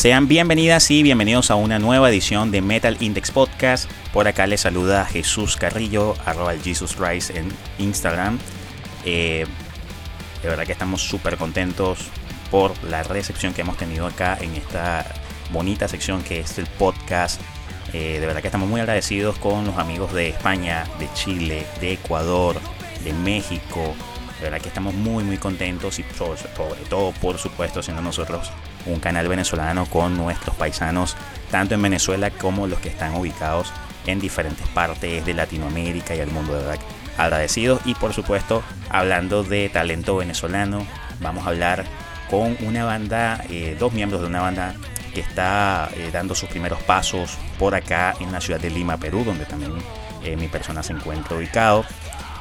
Sean bienvenidas y bienvenidos a una nueva edición de Metal Index Podcast. Por acá les saluda Jesús Carrillo, arroba Jesus en Instagram. Eh, de verdad que estamos súper contentos por la recepción que hemos tenido acá en esta bonita sección que es el podcast. Eh, de verdad que estamos muy agradecidos con los amigos de España, de Chile, de Ecuador, de México. De verdad que estamos muy muy contentos y sobre todo por supuesto siendo nosotros un canal venezolano con nuestros paisanos, tanto en Venezuela como los que están ubicados en diferentes partes de Latinoamérica y el mundo. De verdad, agradecidos. Y por supuesto, hablando de talento venezolano, vamos a hablar con una banda, eh, dos miembros de una banda que está eh, dando sus primeros pasos por acá en la ciudad de Lima, Perú, donde también eh, mi persona se encuentra ubicado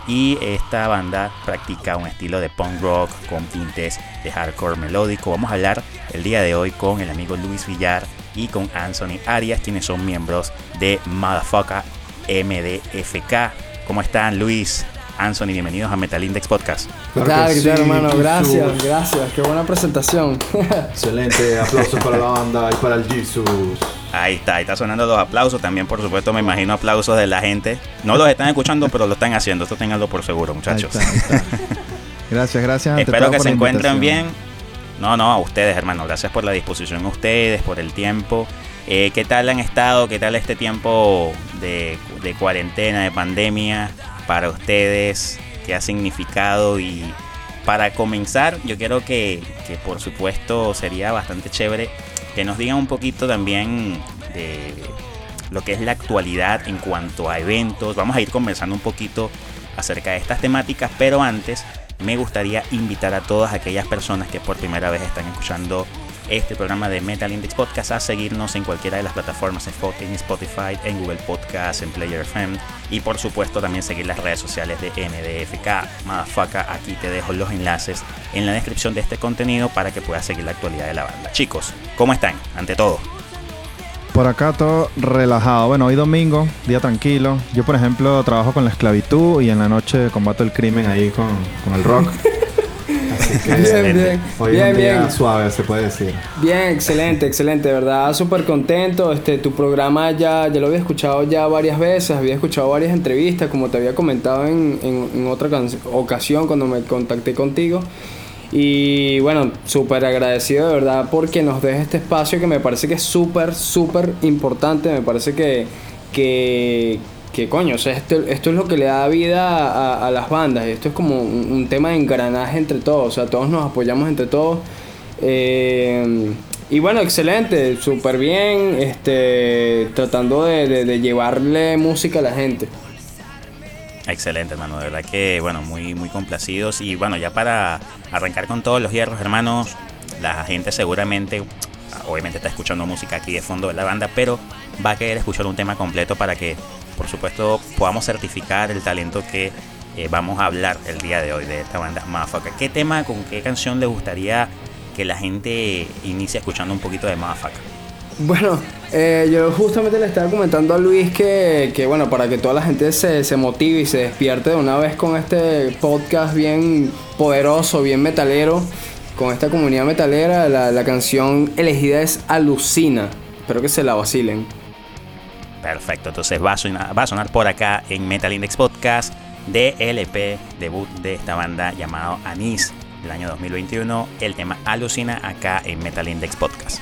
y esta banda practica un estilo de punk rock con tintes de hardcore melódico. Vamos a hablar el día de hoy con el amigo Luis Villar y con Anthony Arias, quienes son miembros de Motherfucker MDFK. ¿Cómo están Luis? Anthony, bienvenidos a Metal Index Podcast. ¿Qué tal, qué tal, hermano? Gracias, gracias. Qué buena presentación. Excelente, aplausos para la banda y para el Jesus. Ahí está, ahí está sonando los aplausos. También, por supuesto, me imagino aplausos de la gente. No los están escuchando, pero lo están haciendo. Esto tenganlo por seguro, muchachos. gracias, gracias. Espero que se encuentren bien. No, no, a ustedes, hermano. Gracias por la disposición a ustedes, por el tiempo. Eh, ¿Qué tal han estado? ¿Qué tal este tiempo de, cuarentena, de pandemia para ustedes? ¿Qué ha significado? Y para comenzar, yo quiero que, que por supuesto sería bastante chévere que nos digan un poquito también de lo que es la actualidad en cuanto a eventos. Vamos a ir conversando un poquito acerca de estas temáticas, pero antes me gustaría invitar a todas aquellas personas que por primera vez están escuchando este programa de Metal Index Podcast a seguirnos en cualquiera de las plataformas en Spotify, en Google Podcast, en Player FM y por supuesto también seguir las redes sociales de MDFK. Motherfucker, aquí te dejo los enlaces en la descripción de este contenido para que puedas seguir la actualidad de la banda. Chicos, ¿cómo están? Ante todo. Por acá todo relajado. Bueno, hoy domingo, día tranquilo. Yo, por ejemplo, trabajo con la esclavitud y en la noche combato el crimen ahí con, con el rock. bien, bien. Hoy bien, bien. suave, se puede decir. Bien, excelente, excelente, verdad, súper contento. Este, tu programa ya, ya lo había escuchado ya varias veces, había escuchado varias entrevistas, como te había comentado en, en, otra ocasión cuando me contacté contigo. Y bueno, súper agradecido de verdad porque nos dejes este espacio que me parece que es súper, súper importante. Me parece que, que, que coño, o sea, esto, esto es lo que le da vida a, las bandas. Esto es como un, tema de engranaje entre todos, o sea, todos nos apoyamos entre todos. Eh, y bueno, excelente, súper bien, este, tratando de, llevarle música a la gente. Excelente, hermano, de verdad que, bueno, muy, muy complacidos. Y bueno, ya para arrancar con todos los hierros, hermanos, la gente seguramente, obviamente está escuchando música aquí de fondo de la banda, pero va a querer escuchar un tema completo para que por supuesto podamos certificar el talento que eh, vamos a hablar el día de hoy de esta banda Motherfucker. ¿Qué tema, con qué canción le gustaría que la gente inicie escuchando un poquito de Motherfucker? Bueno, eh, yo justamente le estaba comentando a Luis que, que, bueno, para que toda la gente se, se, motive y se despierte de una vez con este podcast bien poderoso, bien metalero, con esta comunidad metalera, la, la canción elegida es Alucina. Espero que se la vacilen. Perfecto, entonces va a, sonar, por acá en Metal Index Podcast de LP debut de esta banda llamado Anis del año 2021, el tema Alucina acá en Metal Index Podcast.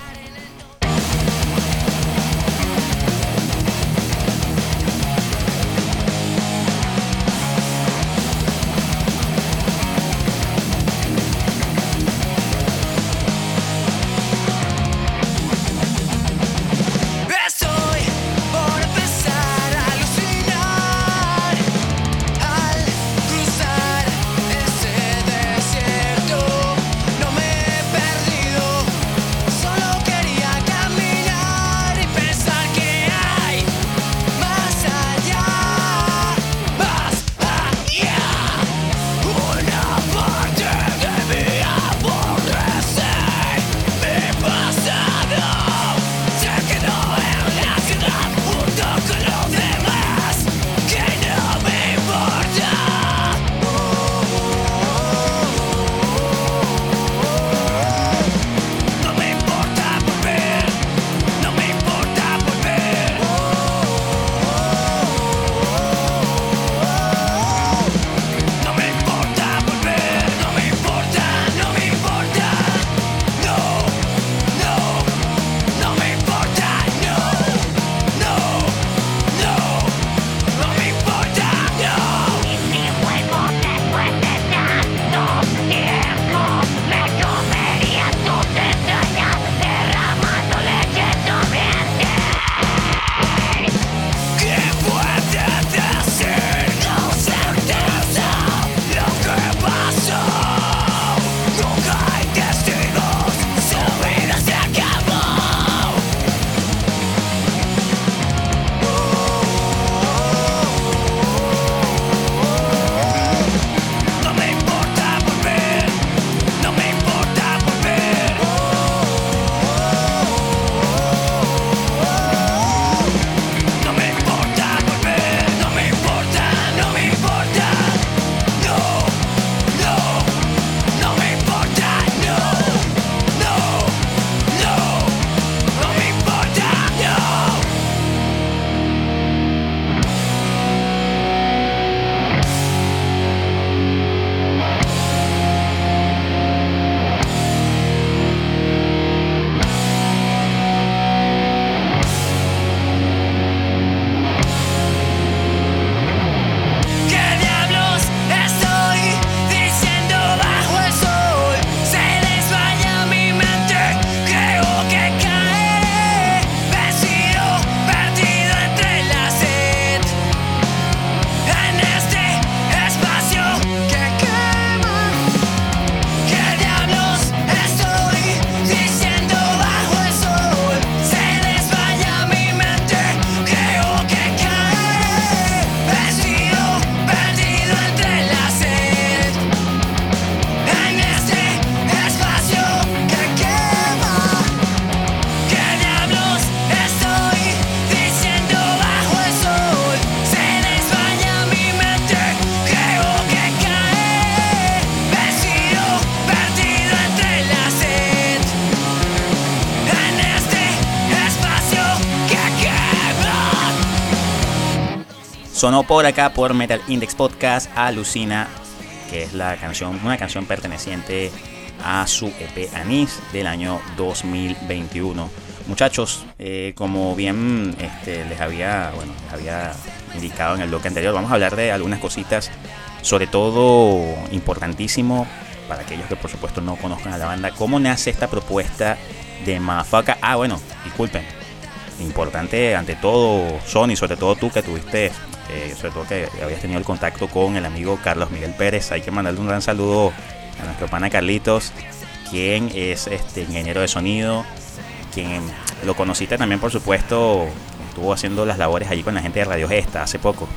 Sonó por acá por Metal Index Podcast Alucina, que es la canción, una canción perteneciente a su EP Anís del año 2021. Muchachos, eh, como bien este, les había, bueno, les había indicado en el bloque anterior, vamos a hablar de algunas cositas, sobre todo importantísimo para aquellos que por supuesto no conozcan a la banda, cómo nace esta propuesta de Mafaca. Ah, bueno, disculpen, importante ante todo Sony, sobre todo tú que tuviste, eh, sobre todo que habías tenido el contacto con el amigo Carlos Miguel Pérez, hay que mandarle un gran saludo a nuestro pana Carlitos, quien es este ingeniero de sonido, quien lo conociste también por supuesto, estuvo haciendo las labores allí con la gente de Radio Gesta hace poco.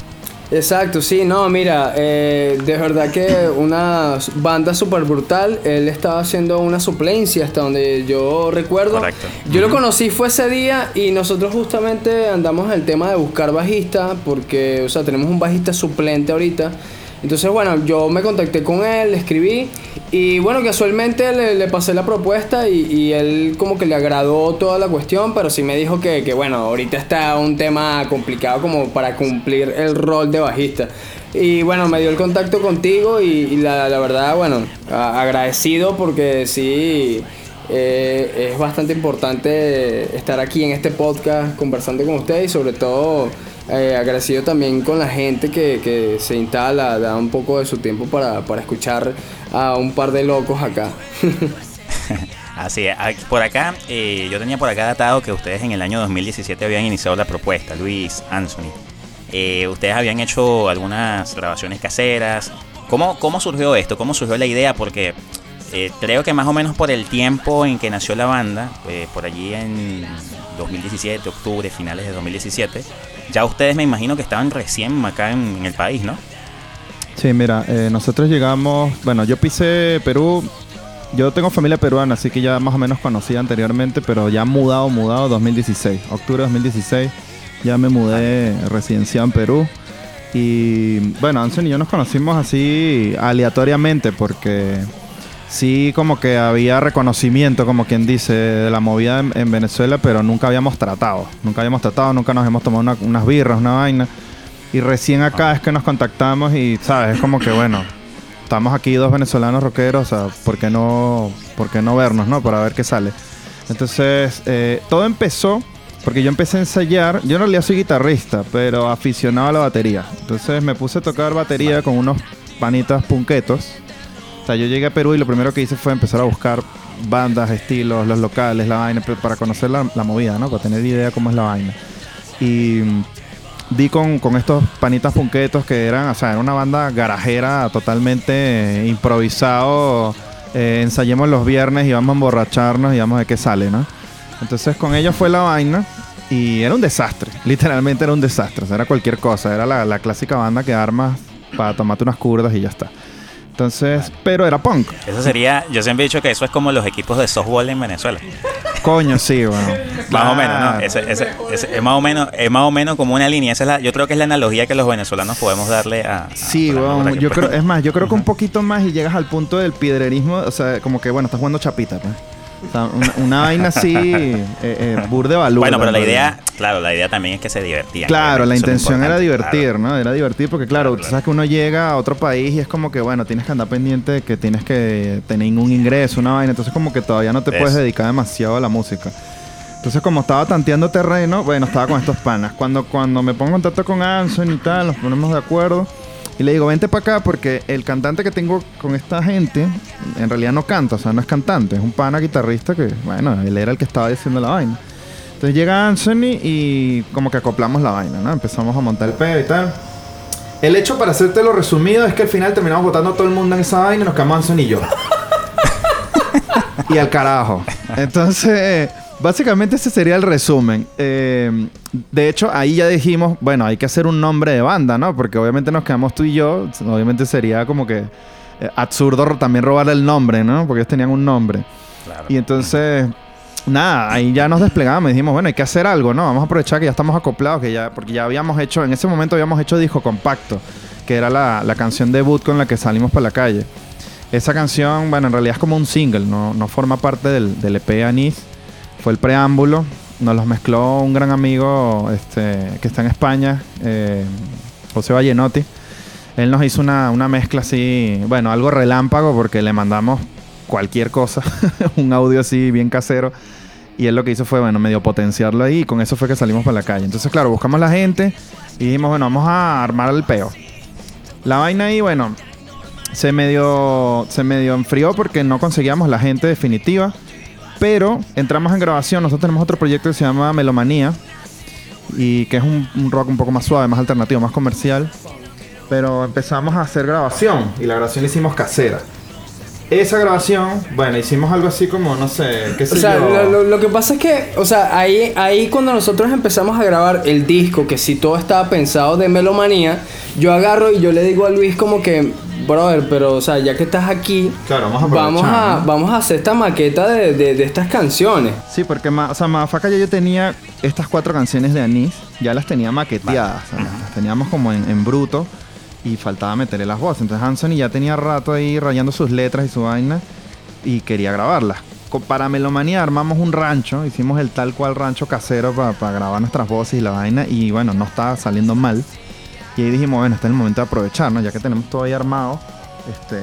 Exacto, sí, no, mira, eh, de verdad que una banda súper brutal. Él estaba haciendo una suplencia hasta donde yo recuerdo. Correcto. Yo lo conocí fue ese día y nosotros justamente andamos en el tema de buscar bajista porque, o sea, tenemos un bajista suplente ahorita. Entonces, bueno, yo me contacté con él, le escribí y bueno, casualmente le, le pasé la propuesta y, y él como que le agradó toda la cuestión, pero sí me dijo que, que, bueno, ahorita está un tema complicado como para cumplir el rol de bajista. Y bueno, me dio el contacto contigo y, y la, la verdad, bueno, a- agradecido porque sí, eh, es bastante importante estar aquí en este podcast conversando con ustedes y sobre todo eh, agradecido también con la gente que, que se instala, da un poco de su tiempo para, para escuchar a un par de locos acá. Así es, por acá, eh, yo tenía por acá datado que ustedes en el año 2017 habían iniciado la propuesta, Luis, Anthony. Eh, ustedes habían hecho algunas grabaciones caseras. ¿Cómo, ¿Cómo surgió esto? ¿Cómo surgió la idea? Porque eh, creo que más o menos por el tiempo en que nació la banda, eh, por allí en 2017, octubre, finales de 2017, ya ustedes me imagino que estaban recién acá en, el país, ¿no? Sí, mira, eh, nosotros llegamos, bueno, yo pisé Perú, yo tengo familia peruana, así que ya más o menos conocía anteriormente, pero ya mudado, mudado 2016, octubre de 2016, ya me mudé residenciado en Perú. Y bueno, Anson y yo nos conocimos así aleatoriamente porque sí como que había reconocimiento, como quien dice, de la movida en, en Venezuela, pero nunca habíamos tratado, nunca habíamos tratado, nunca nos hemos tomado una- unas birras, una vaina. Y recién acá es que nos contactamos y, ¿sabes? Es como que, bueno, estamos aquí dos venezolanos rockeros, o sea, ¿por qué no, por qué no vernos, no? Para ver qué sale. Entonces, eh, todo empezó porque yo empecé a ensayar. Yo en realidad soy guitarrista, pero aficionado a la batería. Entonces me puse a tocar batería con unos panitas punquetos. Yo llegué a Perú y lo primero que hice fue empezar a buscar bandas, estilos, los locales, la vaina, para conocer la, movida, ¿no? Para tener idea cómo es la vaina. Y mm, di con, estos panitas punquetos que eran, o sea, era una banda garajera totalmente eh, improvisado. Eh, los viernes y vamos a emborracharnos y vamos a ver qué sale, ¿no? Entonces con ellos fue la vaina y era un desastre, literalmente era un desastre, era cualquier cosa, era la, la clásica banda que armas para tomarte unas curdas y ya está. Entonces, pero era punk. Eso sería, yo siempre he dicho que eso es como los equipos de softball en Venezuela. Coño, sí, bueno. Más o menos, ¿no? Ese- ese- ese- es más o menos, es más o menos como una línea. Esa es la, yo creo que es la analogía que los venezolanos podemos darle a. a- Sí, que- yo creo, es más, yo creo que un poquito más y llegas al punto del piedrerismo, o sea, como que bueno, estás jugando chapita, pues. O sea, una, una vaina así, eh, eh, burde valor. Bueno, pero la idea, claro, la idea también es que se divertían. Claro, la intención era divertir, ¿no? Era divertir porque, claro, Claro, tú sabes que uno llega a otro país y es como que, bueno, tienes que andar pendiente de que tienes que tener un ingreso, una vaina. Entonces, como que todavía no te Eso. puedes dedicar demasiado a la música. Entonces, como estaba tanteando terreno, bueno, estaba con estos panas. Cuando, cuando me pongo en contacto con Anson y tal, nos ponemos de acuerdo. Y le digo, vente para acá porque el cantante que tengo con esta gente, en realidad no canta, o sea, no es cantante, es un pana guitarrista que, bueno, él era el que estaba diciendo la vaina. Entonces llega Anthony y como que acoplamos la vaina, ¿no? Empezamos a montar el pedo y tal. El hecho, para hacerte lo resumido, es que al final terminamos votando a todo el mundo en esa vaina y nos quedamos Anthony y yo. y al carajo. Entonces, básicamente ese sería el resumen. Eh, de hecho, ahí ya dijimos, bueno, hay que hacer un nombre de banda, ¿no? Porque obviamente nos quedamos tú y yo. Obviamente sería como que eh, absurdo también robarle el nombre, ¿no? Porque ellos tenían un nombre. Claro. Y entonces, nada, ahí ya nos desplegamos y dijimos, bueno, hay que hacer algo, ¿no? Vamos a aprovechar que ya estamos acoplados, que ya, porque ya habíamos hecho, en ese momento habíamos hecho disco compacto, que era la, la canción debut con la que salimos para la calle. Esa canción, bueno, en realidad es como un single, no, no forma parte del, del EP Anís, fue el preámbulo, nos los mezcló un gran amigo este, que está en España, eh, José Vallenotti. Él nos hizo una, una mezcla así, bueno, algo relámpago porque le mandamos cualquier cosa, un audio así bien casero. Y él lo que hizo fue, bueno, medio potenciarlo ahí y con eso fue que salimos para la calle. Entonces, claro, buscamos la gente y dijimos, bueno, vamos a armar el peo. La vaina ahí, bueno, se medio, se medio enfrió porque no conseguíamos la gente definitiva. Pero entramos en grabación. Nosotros tenemos otro proyecto que se llama Melomanía. Y que es un, rock un poco más suave, más alternativo, más comercial. Pero empezamos a hacer grabación. Y la grabación la hicimos casera. Esa grabación, bueno, hicimos algo así como, no sé, qué sé O sea, yo. lo, lo- lo que pasa es que, o sea, ahí, ahí cuando nosotros empezamos a grabar el disco, que si todo estaba pensado de melomanía, yo agarro y yo le digo a Luis como que, brother, pero, o sea, ya que estás aquí, Claro, vamos a vamos a, ¿no? vamos a hacer esta maqueta de, de- de estas canciones. Sí, porque ma- o sea, Madafaca ya yo tenía estas cuatro canciones de Anís, ya las tenía maqueteadas, o sea, las teníamos como en, en bruto y faltaba meterle las voces. Entonces Anthony ya tenía rato ahí rayando sus letras y su vaina y quería grabarlas. Para Melomanía armamos un rancho, hicimos el tal cual rancho casero para grabar nuestras voces y la vaina y bueno, no estaba saliendo mal. Y ahí dijimos, bueno, este es el momento de aprovechar, ¿no? Ya que tenemos todo ahí armado, este,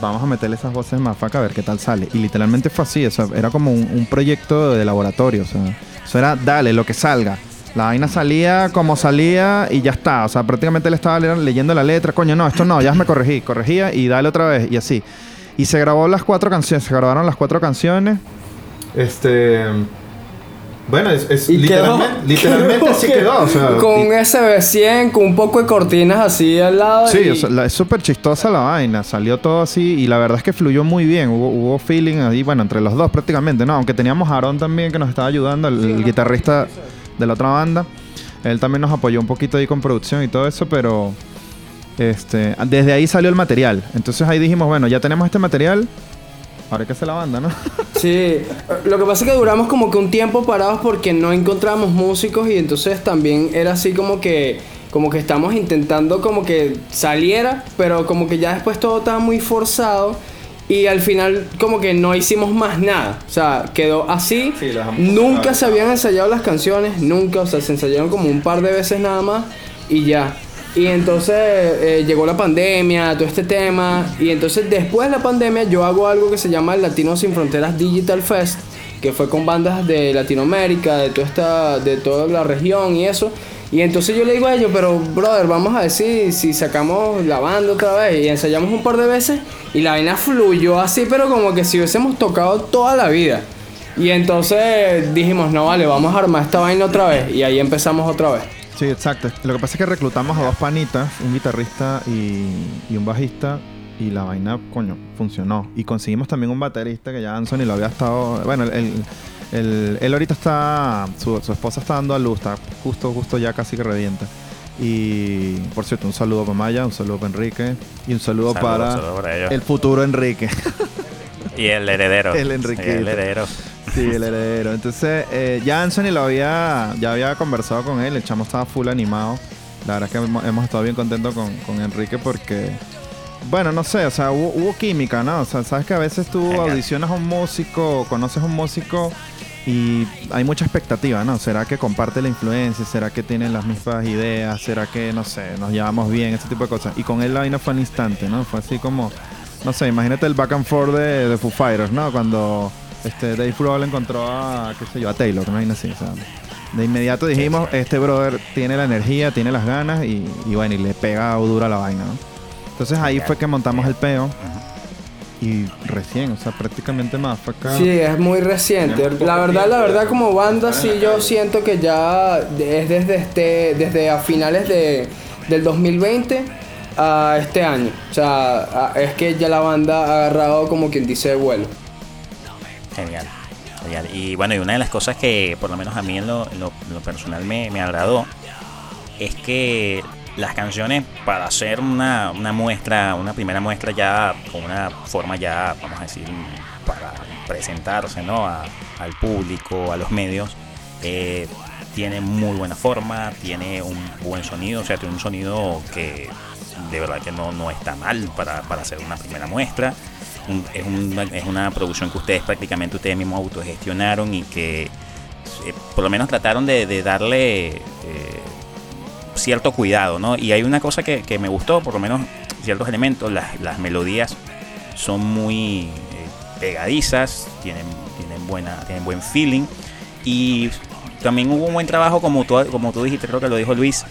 vamos a meterle esas voces más faca a ver qué tal sale. Y literalmente fue así, o era como un, un proyecto de laboratorio, o sea, eso era, dale, lo que salga. La vaina salía como salía y ya está, o sea, prácticamente le estaba le- leyendo la letra, coño, no, esto no, ya me corregí, corregía y dale otra vez, y así. Y se grabó las cuatro canciones, se grabaron las cuatro canciones. Este... Bueno, es, es Y quedó- literalmente, literalmente quedó así que- quedó, o sea, Con y- un SB100, con un poco de cortinas así al lado. Sí, y- o sea, la- es súper chistosa la vaina. Salió todo así y la verdad es que fluyó muy bien. Hubo, hubo feeling ahí, bueno, entre los dos prácticamente, ¿no? Aunque teníamos a Aaron también que nos estaba ayudando, el, el guitarrista de la otra banda. Él también nos apoyó un poquito ahí con producción y todo eso, pero este, desde ahí salió el material. Entonces ahí dijimos, bueno, ya tenemos este material. Ahora hay que hacer la banda, ¿no? Sí, lo que pasa es que duramos como que un tiempo parados porque no encontramos músicos y entonces también era así como que como que estamos intentando como que saliera, pero como que ya después todo estaba muy forzado y al final como que no hicimos más nada, o sea, quedó así. Sí, nunca se habían ensayado las canciones, nunca, o sea, se ensayaron como un par de veces nada más y ya. Y entonces eh, llegó la pandemia, todo este tema. Y entonces después de la pandemia yo hago algo que se llama el Latino Sin Fronteras Digital Fest, que fue con bandas de Latinoamérica, de toda esta, de toda la región y eso. Y entonces yo le digo a ellos, pero brother, vamos a ver si, si sacamos la banda otra vez. Y ensayamos un par de veces y la vaina fluyó así, pero como que si hubiésemos tocado toda la vida. Y entonces dijimos, no vale, vamos a armar esta vaina otra vez. Y ahí empezamos otra vez. Sí, exacto. Lo que pasa es que reclutamos a dos panitas, un guitarrista y, y un bajista, y la vaina, coño, funcionó. Y conseguimos también un baterista que ya Anthony lo había estado. Bueno, él, él, él ahorita está. Su, su esposa está dando a luz, está justo, justo ya casi que revienta. Y por cierto, un saludo para Maya, un saludo para Enrique y un saludo, para el futuro Enrique. Y el heredero. El Enriquito. Sí, el heredero. Sí, el heredero. Entonces, eh, ya Anthony lo había, ya había conversado con él, el chamo estaba full animado. La verdad es que hemos, hemos estado bien contentos con, con Enrique porque, bueno, no sé, o sea, hubo, hubo química, ¿no? O sea, sabes que a veces tú Genial. audicionas a un músico, conoces a un músico y hay mucha expectativa, ¿no? ¿Será que comparte la influencia? ¿Será que tienen las mismas ideas? ¿Será que, no sé, nos llevamos bien? Ese tipo de cosas. Y con él la vaina fue al instante, ¿no? Fue así como, no sé, imagínate el back and forth de, de Foo Fighters, ¿no? Cuando este, Dave Grohl encontró a, qué sé yo, a Taylor, una vaina así, o sea, de inmediato dijimos, este brother tiene la energía, tiene las ganas y, bueno, y le pega dura la vaina, ¿no? Entonces ahí fue que montamos el peo y recién, o sea, prácticamente acá. Sí, es muy reciente. La verdad, la verdad, como banda, sí, yo siento que ya es desde este, desde a finales de, del 2020 a este año. O sea, es que ya la banda ha agarrado como quien dice vuelo. Genial. Genial. Y bueno, y una de las cosas que por lo menos a mí en lo, en lo- en lo personal me, me agradó es que las canciones para hacer una, una muestra, una primera muestra ya con una forma ya, vamos a decir, para presentarse ¿no? Al público, a los medios, eh, tiene muy buena forma, tiene un buen sonido, o sea, tiene un sonido que de verdad que no, no está mal para, para hacer una primera muestra. Es, una, es una producción que ustedes prácticamente ustedes mismos autogestionaron y que eh, por lo menos trataron de, de darle eh, cierto cuidado, ¿no? Y hay una cosa que, me gustó, por lo menos ciertos elementos, las, las melodías son muy eh, pegadizas, tienen, tienen, buena, tienen buen feeling y también hubo un buen trabajo, como tú, como tú dijiste, creo que lo dijo Luis,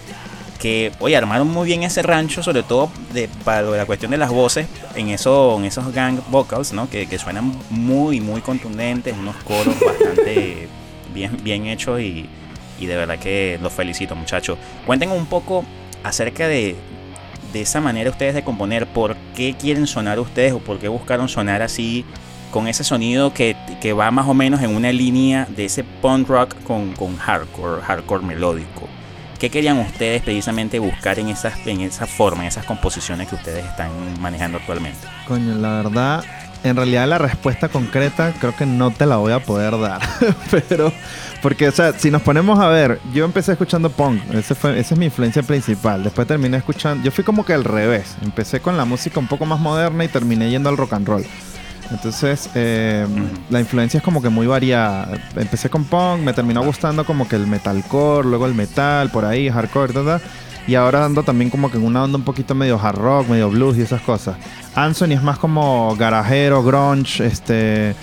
que, oye, armaron muy bien ese rancho, sobre todo de, para la cuestión de las voces, en, eso, en esos gang vocals, ¿no? Que, que suenan muy, muy contundentes, unos coros bastante bien, bien hechos y, y de verdad que los felicito, muchachos. Cuenten un poco acerca de, de esa manera ustedes de componer, por qué quieren sonar ustedes o por qué buscaron sonar así con ese sonido que, que va más o menos en una línea de ese punk rock con, con hardcore, hardcore melódico. ¿Qué querían ustedes precisamente buscar en, esas, en esa forma, en esas composiciones que ustedes están manejando actualmente? Coño, la verdad, en realidad la respuesta concreta creo que no te la voy a poder dar. Pero, porque, o sea, si nos ponemos a ver, yo empecé escuchando punk, ese fue, esa es mi influencia principal. Después terminé escuchando, yo fui como que al revés. Empecé con la música un poco más moderna y terminé yendo al rock and roll. Entonces, eh, la influencia es como que muy variada. Empecé con punk, me terminó gustando como que el metalcore, luego el metal, por ahí, hardcore, ¿verdad? Y ahora ando también como que en una onda un poquito medio hard rock, medio blues y esas cosas. Anthony es más como garajero, grunge, este...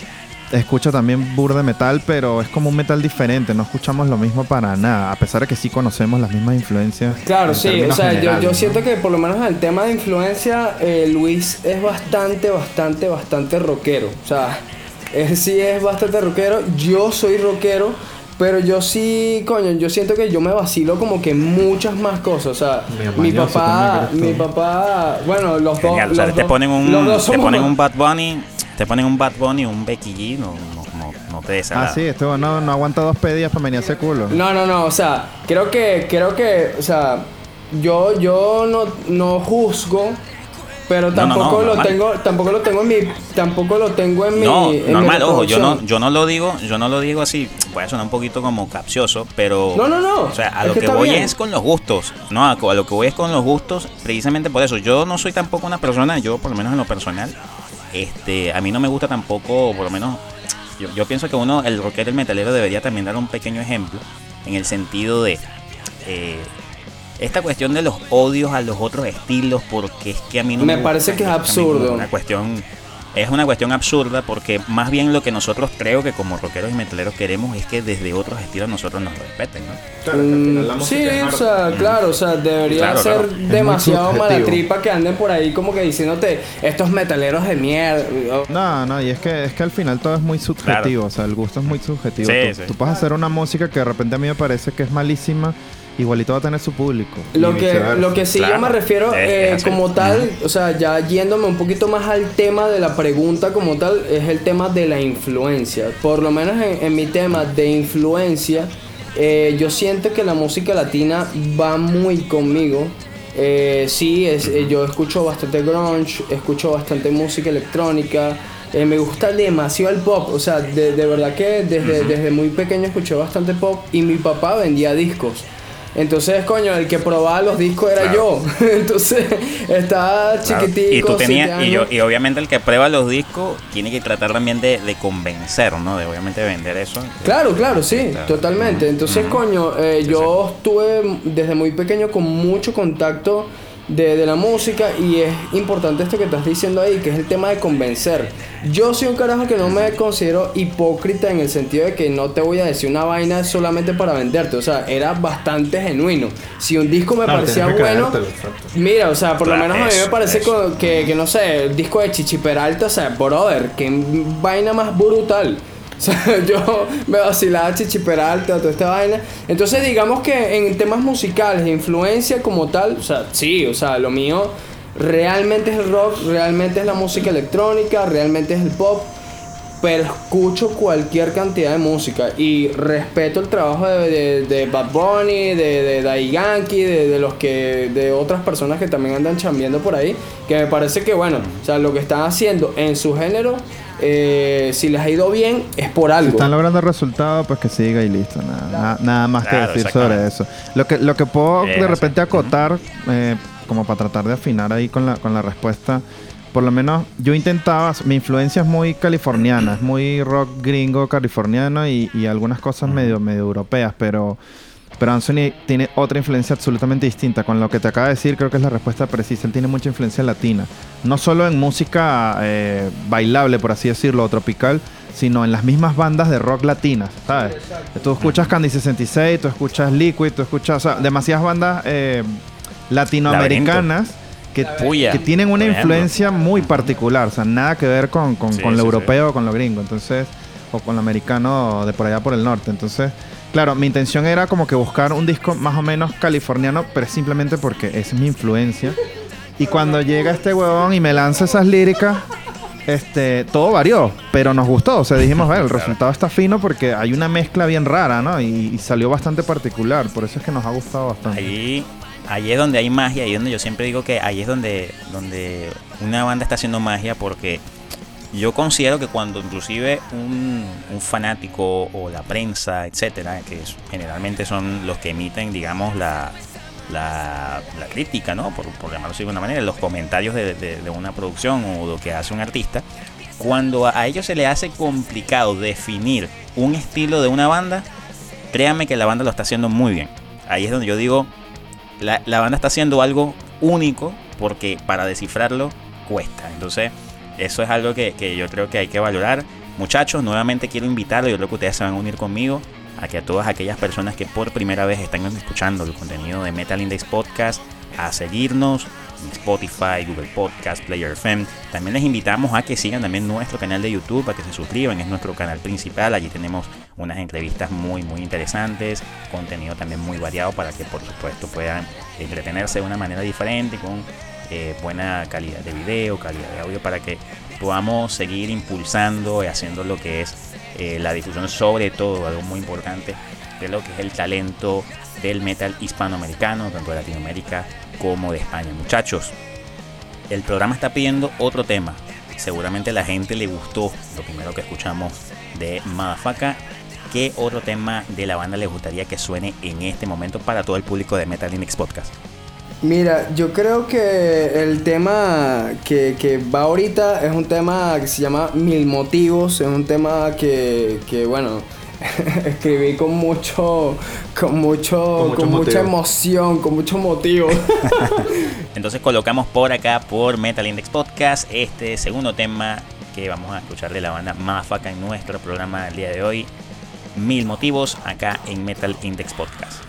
Escucho también burde metal, pero es como un metal diferente. No escuchamos lo mismo para nada, a pesar de que sí conocemos las mismas influencias. Claro, sí, o sea, yo, siento que por lo menos en el tema de influencia, eh, Luis es bastante, bastante, bastante rockero. O sea, él sí es bastante rockero. Yo soy rockero, pero yo sí, coño, yo siento que yo me vacilo como que muchas más cosas. O sea, mi papá, mi papá, bueno, los dos. Genial, o sea, los te dos- ponen un, los dos te ponen un Bad Bunny, te ponen un Bad Bunny, un Becky G, no, no, no, no te desagrada. Ah, sí, este no, no aguanta dos pedillas para venir a ese culo. No, no, no, o sea, creo que, creo que, o sea, yo, yo no, no juzgo, pero No, no, no, tampoco lo tengo, tampoco lo tengo en mi, tampoco lo tengo en mi, No, en mi normal, ojo, yo no, yo no lo digo, yo no lo digo así, puede sonar un poquito como capcioso, pero No, no, no, O sea, a es lo que voy bien. es con los gustos, no, a, a lo que voy es con los gustos, precisamente por eso. Yo no soy tampoco una persona, yo por lo menos en lo personal, este, a mí no me gusta tampoco, por lo menos, yo, yo pienso que uno, el rockero, el metalero debería también dar un pequeño ejemplo en el sentido de eh, esta cuestión de los odios a los otros estilos, porque es que a mí no Me me, parece que es absurdo. Es una cuestión, es una cuestión absurda porque más bien lo que nosotros creo que como rockeros y metaleros queremos es que desde otros estilos nosotros nos respeten, ¿no? Claro, la Mm, sí, o sea, claro, o sea, debería Claro, ser claro. Demasiado mala tripa que anden por ahí como que diciéndote estos metaleros de mierda. No, no, y es que, es que al final todo es muy subjetivo, o sea, el gusto es muy subjetivo. Sí, tú, sí. tú puedes hacer una música que de repente a mí me parece que es malísima, igualito va a tener su público. Lo que, lo que sí Claro. yo me refiero eh, como tal, o sea, ya yéndome un poquito más al tema de la pregunta como tal, es el tema de la influencia. Por lo menos en, en mi tema de influencia, eh, yo siento que la música latina va muy conmigo. Eh, sí, es, eh, yo escucho bastante grunge, escucho bastante música electrónica. eh, me gusta demasiado el pop, o sea, de, de verdad que desde, desde muy pequeño escuché bastante pop y mi papá vendía discos. Entonces, coño, el que probaba los discos era Claro. yo. Entonces, estaba Claro. chiquitico. Y tú tenías, y, yo- y obviamente el que prueba los discos tiene que tratar también de, de convencer, ¿no? De obviamente vender eso. Claro, claro, sí, Claro. totalmente. Entonces, coño, eh, yo estuve desde muy pequeño con mucho contacto de, de la música y es importante esto que estás diciendo ahí, que es el tema de convencer. Yo soy un carajo que no me considero hipócrita en el sentido de que no te voy a decir una vaina solamente para venderte, o sea, era bastante genuino. Si un disco me Claro, parecía que bueno, creértelo. Mira, o sea, por lo menos a mí me parece que, que, no sé, el disco de Chichi Peralta, o sea, brother, qué vaina más brutal. Sea, yo me vacilaba a Chichi Peralta, toda esta vaina. Entonces, digamos que en temas musicales, influencia como tal, o sea, sí, o sea, lo mío realmente es el rock, realmente es la música electrónica, realmente es el pop pero escucho cualquier cantidad de música y respeto el trabajo de, de- de Bad Bunny, de, de Yankee, de, de los que de otras personas que también andan chambeando por ahí, que me parece que bueno, o sea, lo que están haciendo en su género, eh, si les ha ido bien es por Si algo. están logrando resultados, pues que siga y listo. Nada, na- nada más Claro, que decir sobre eso. Lo que, lo que puedo Eh, de repente acotar, eh, como para tratar de afinar ahí con la, con la respuesta, por lo menos yo intentaba, mi influencia es muy californiana, es muy rock gringo californiano y, y algunas cosas medio, medio europeas, pero pero Anthony tiene otra influencia absolutamente distinta. Con lo que te acaba de decir, creo que es la respuesta precisa. Él tiene mucha influencia latina. No solo en música eh, bailable, por así decirlo, o tropical, sino en las mismas bandas de rock latinas, ¿sabes? Tú escuchas Candy 66, tú escuchas Liquid, tú escuchas, o sea, demasiadas bandas eh, latinoamericanas que, que tienen una influencia muy particular, o sea, nada que ver con, con, Sí, con lo sí, europeo o con lo gringo, entonces, o con lo americano de por allá por el norte, entonces, claro, mi intención era como que buscar un disco más o menos californiano, pero simplemente porque es mi influencia. Y cuando llega este huevón y me lanza esas líricas, este, todo varió, pero nos gustó. O sea, dijimos, "Bueno, el resultado está fino porque hay una mezcla bien rara, ¿no? Y, y salió bastante particular, por eso es que nos ha gustado bastante. Ahí, ahí es donde hay magia, ahí es donde yo siempre digo que ahí es donde, donde una banda está haciendo magia porque yo considero que cuando inclusive un, fanático o la prensa, etcétera, que generalmente son los que emiten, digamos, la, la, crítica, ¿no? Por, por llamarlo así de una manera, los comentarios de, de- de una producción o lo que hace un artista, cuando a ellos se les hace complicado definir un estilo de una banda, créanme que la banda lo está haciendo muy bien. Ahí es donde yo digo, la, banda está haciendo algo único porque para descifrarlo cuesta. Entonces, eso es algo que, que yo creo que hay que valorar. Muchachos, nuevamente quiero invitarlos, yo creo que ustedes se van a unir conmigo, a que a todas aquellas personas que por primera vez están escuchando el contenido de Metal Index Podcast, a seguirnos en Spotify, Google Podcast, Player FM. También les invitamos a que sigan también nuestro canal de YouTube, a que se suscriban, es nuestro canal principal. Allí tenemos unas entrevistas muy, muy interesantes, contenido también muy variado para que por supuesto puedan entretenerse de una manera diferente, con eh, buena calidad de video, calidad de audio, para que podamos seguir impulsando y haciendo lo que es eh, la difusión, sobre todo, algo muy importante, de lo que es el talento del metal hispanoamericano, tanto de Latinoamérica como de España. Muchachos, el programa está pidiendo otro tema. Seguramente la gente le gustó lo primero que escuchamos de Madafaka. ¿Qué otro tema de la banda les gustaría que suene en este momento para todo el público de Metal Linux Podcast? Mira, yo creo que el tema que, que va ahorita es un tema que se llama Mil Motivos, es un tema que, que bueno, escribí con mucho, con mucho, Con mucho con mucha emoción, con mucho motivo. Entonces colocamos por acá, por Metal Index Podcast, este segundo tema que vamos a escuchar de la banda Madafaka en nuestro programa del día de hoy. Mil motivos acá en Metal Index Podcast.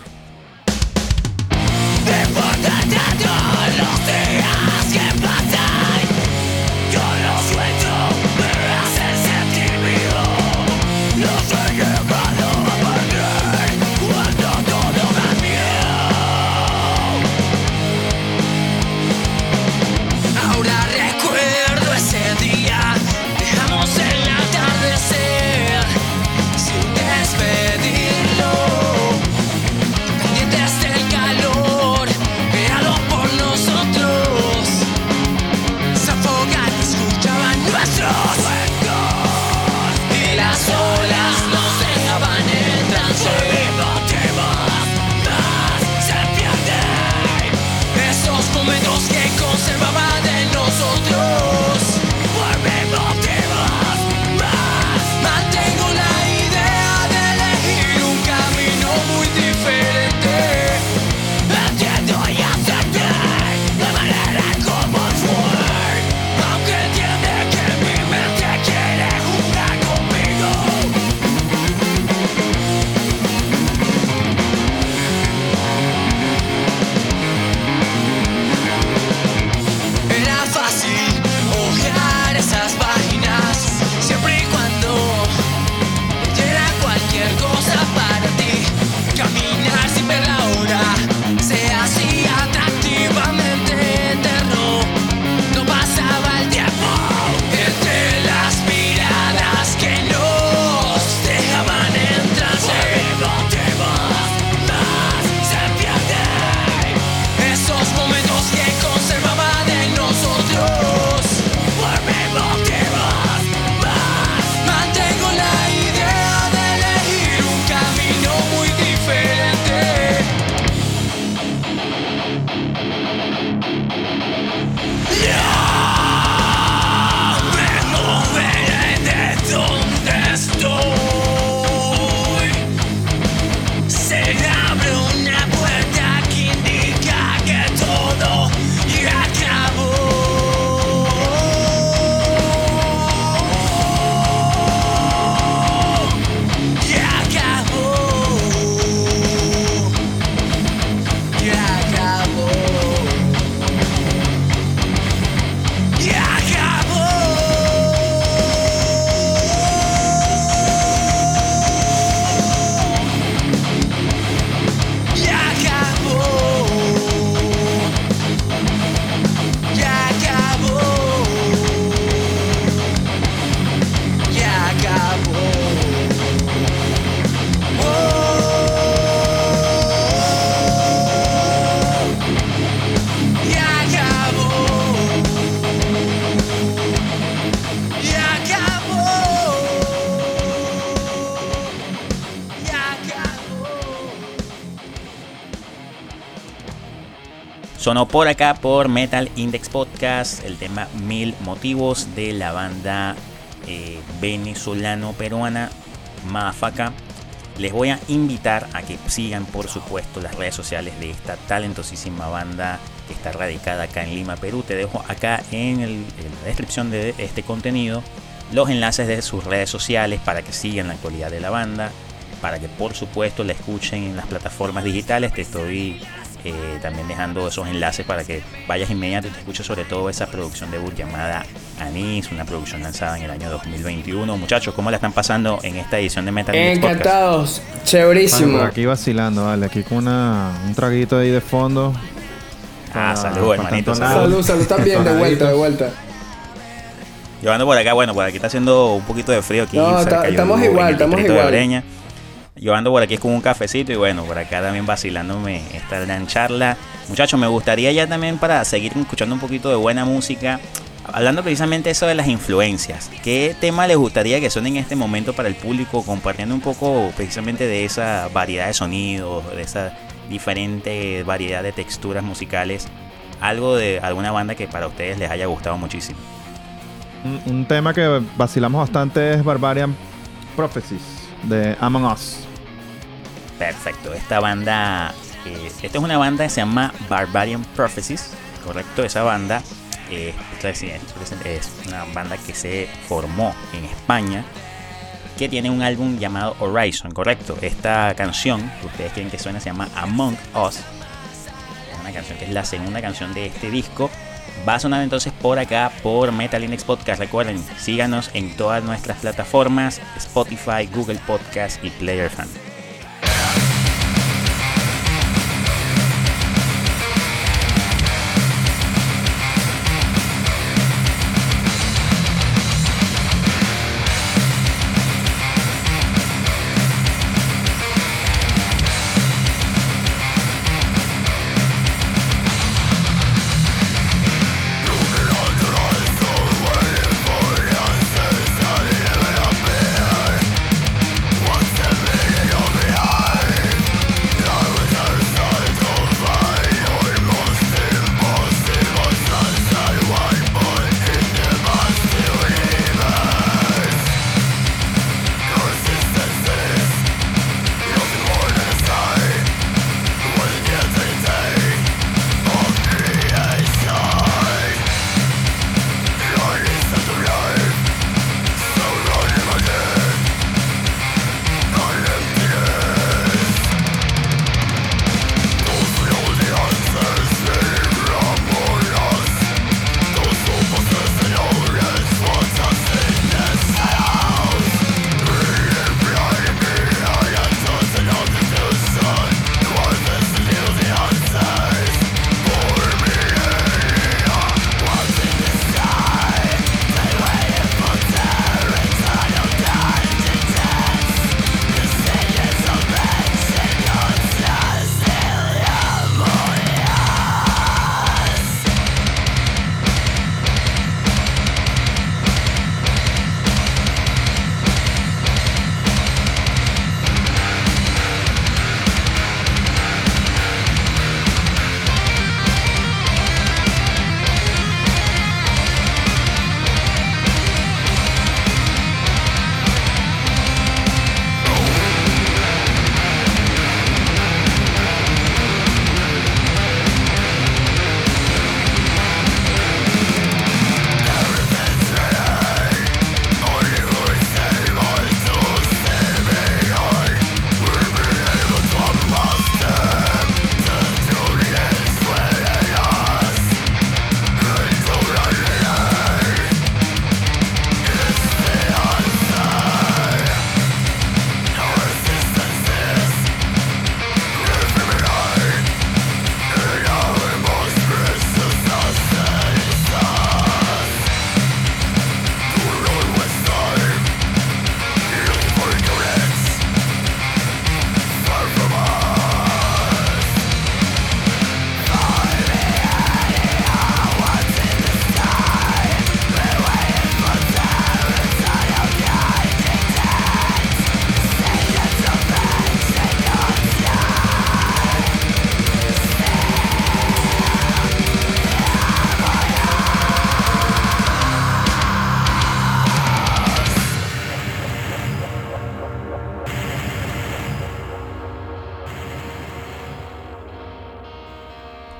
Sonó por acá por Metal Index Podcast el tema Mil Motivos de la banda eh, venezolano-peruana Mafaca. Les voy a invitar a que sigan, por supuesto, las redes sociales de esta talentosísima banda que está radicada acá en Lima, Perú. Te dejo acá en, en la descripción de este contenido los enlaces de sus redes sociales para que sigan la actualidad de la banda, para que por supuesto la escuchen en las plataformas digitales. Te estoy eh, también dejando esos enlaces para que vayas inmediato y te escuches sobre todo esa producción debut llamada Anís, una producción lanzada en el año 2021. Muchachos, ¿cómo la están pasando en esta edición de Metal Podcast? Encantados, Bueno, chéverísimo. aquí vacilando, vale. Aquí con una, un traguito ahí de fondo. Ah, Para- salud, hermanito. Salud. Salud, también, de vuelta, de vuelta. Yo ando por acá, bueno, por aquí está haciendo un poquito de frío aquí. No, cerca de estamos igual, estamos de igual. Breña. Yo ando por aquí con un cafecito y bueno, por acá también vacilándome esta gran charla. Muchachos, me gustaría ya también para seguir escuchando un poquito de buena música, hablando precisamente eso de las influencias. ¿Qué tema les gustaría que suene en este momento para el público, compartiendo un poco precisamente de esa variedad de sonidos, de esa diferente variedad de texturas musicales? Algo de alguna banda que para ustedes les haya gustado muchísimo. Un, un tema que vacilamos bastante es Barbarian Prophecies de Among Us. Perfecto, esta banda, eh, esta es una banda que se llama Barbarian Prophecies, correcto, esa banda eh, es, una banda que se formó en España, que tiene un álbum llamado Horizon, correcto, esta canción que ustedes quieren que suene se llama Among Us, es una canción que es la segunda canción de este disco, va a sonar entonces por acá por Metal Index Podcast, recuerden, síganos en todas nuestras plataformas, Spotify, Google Podcast y Player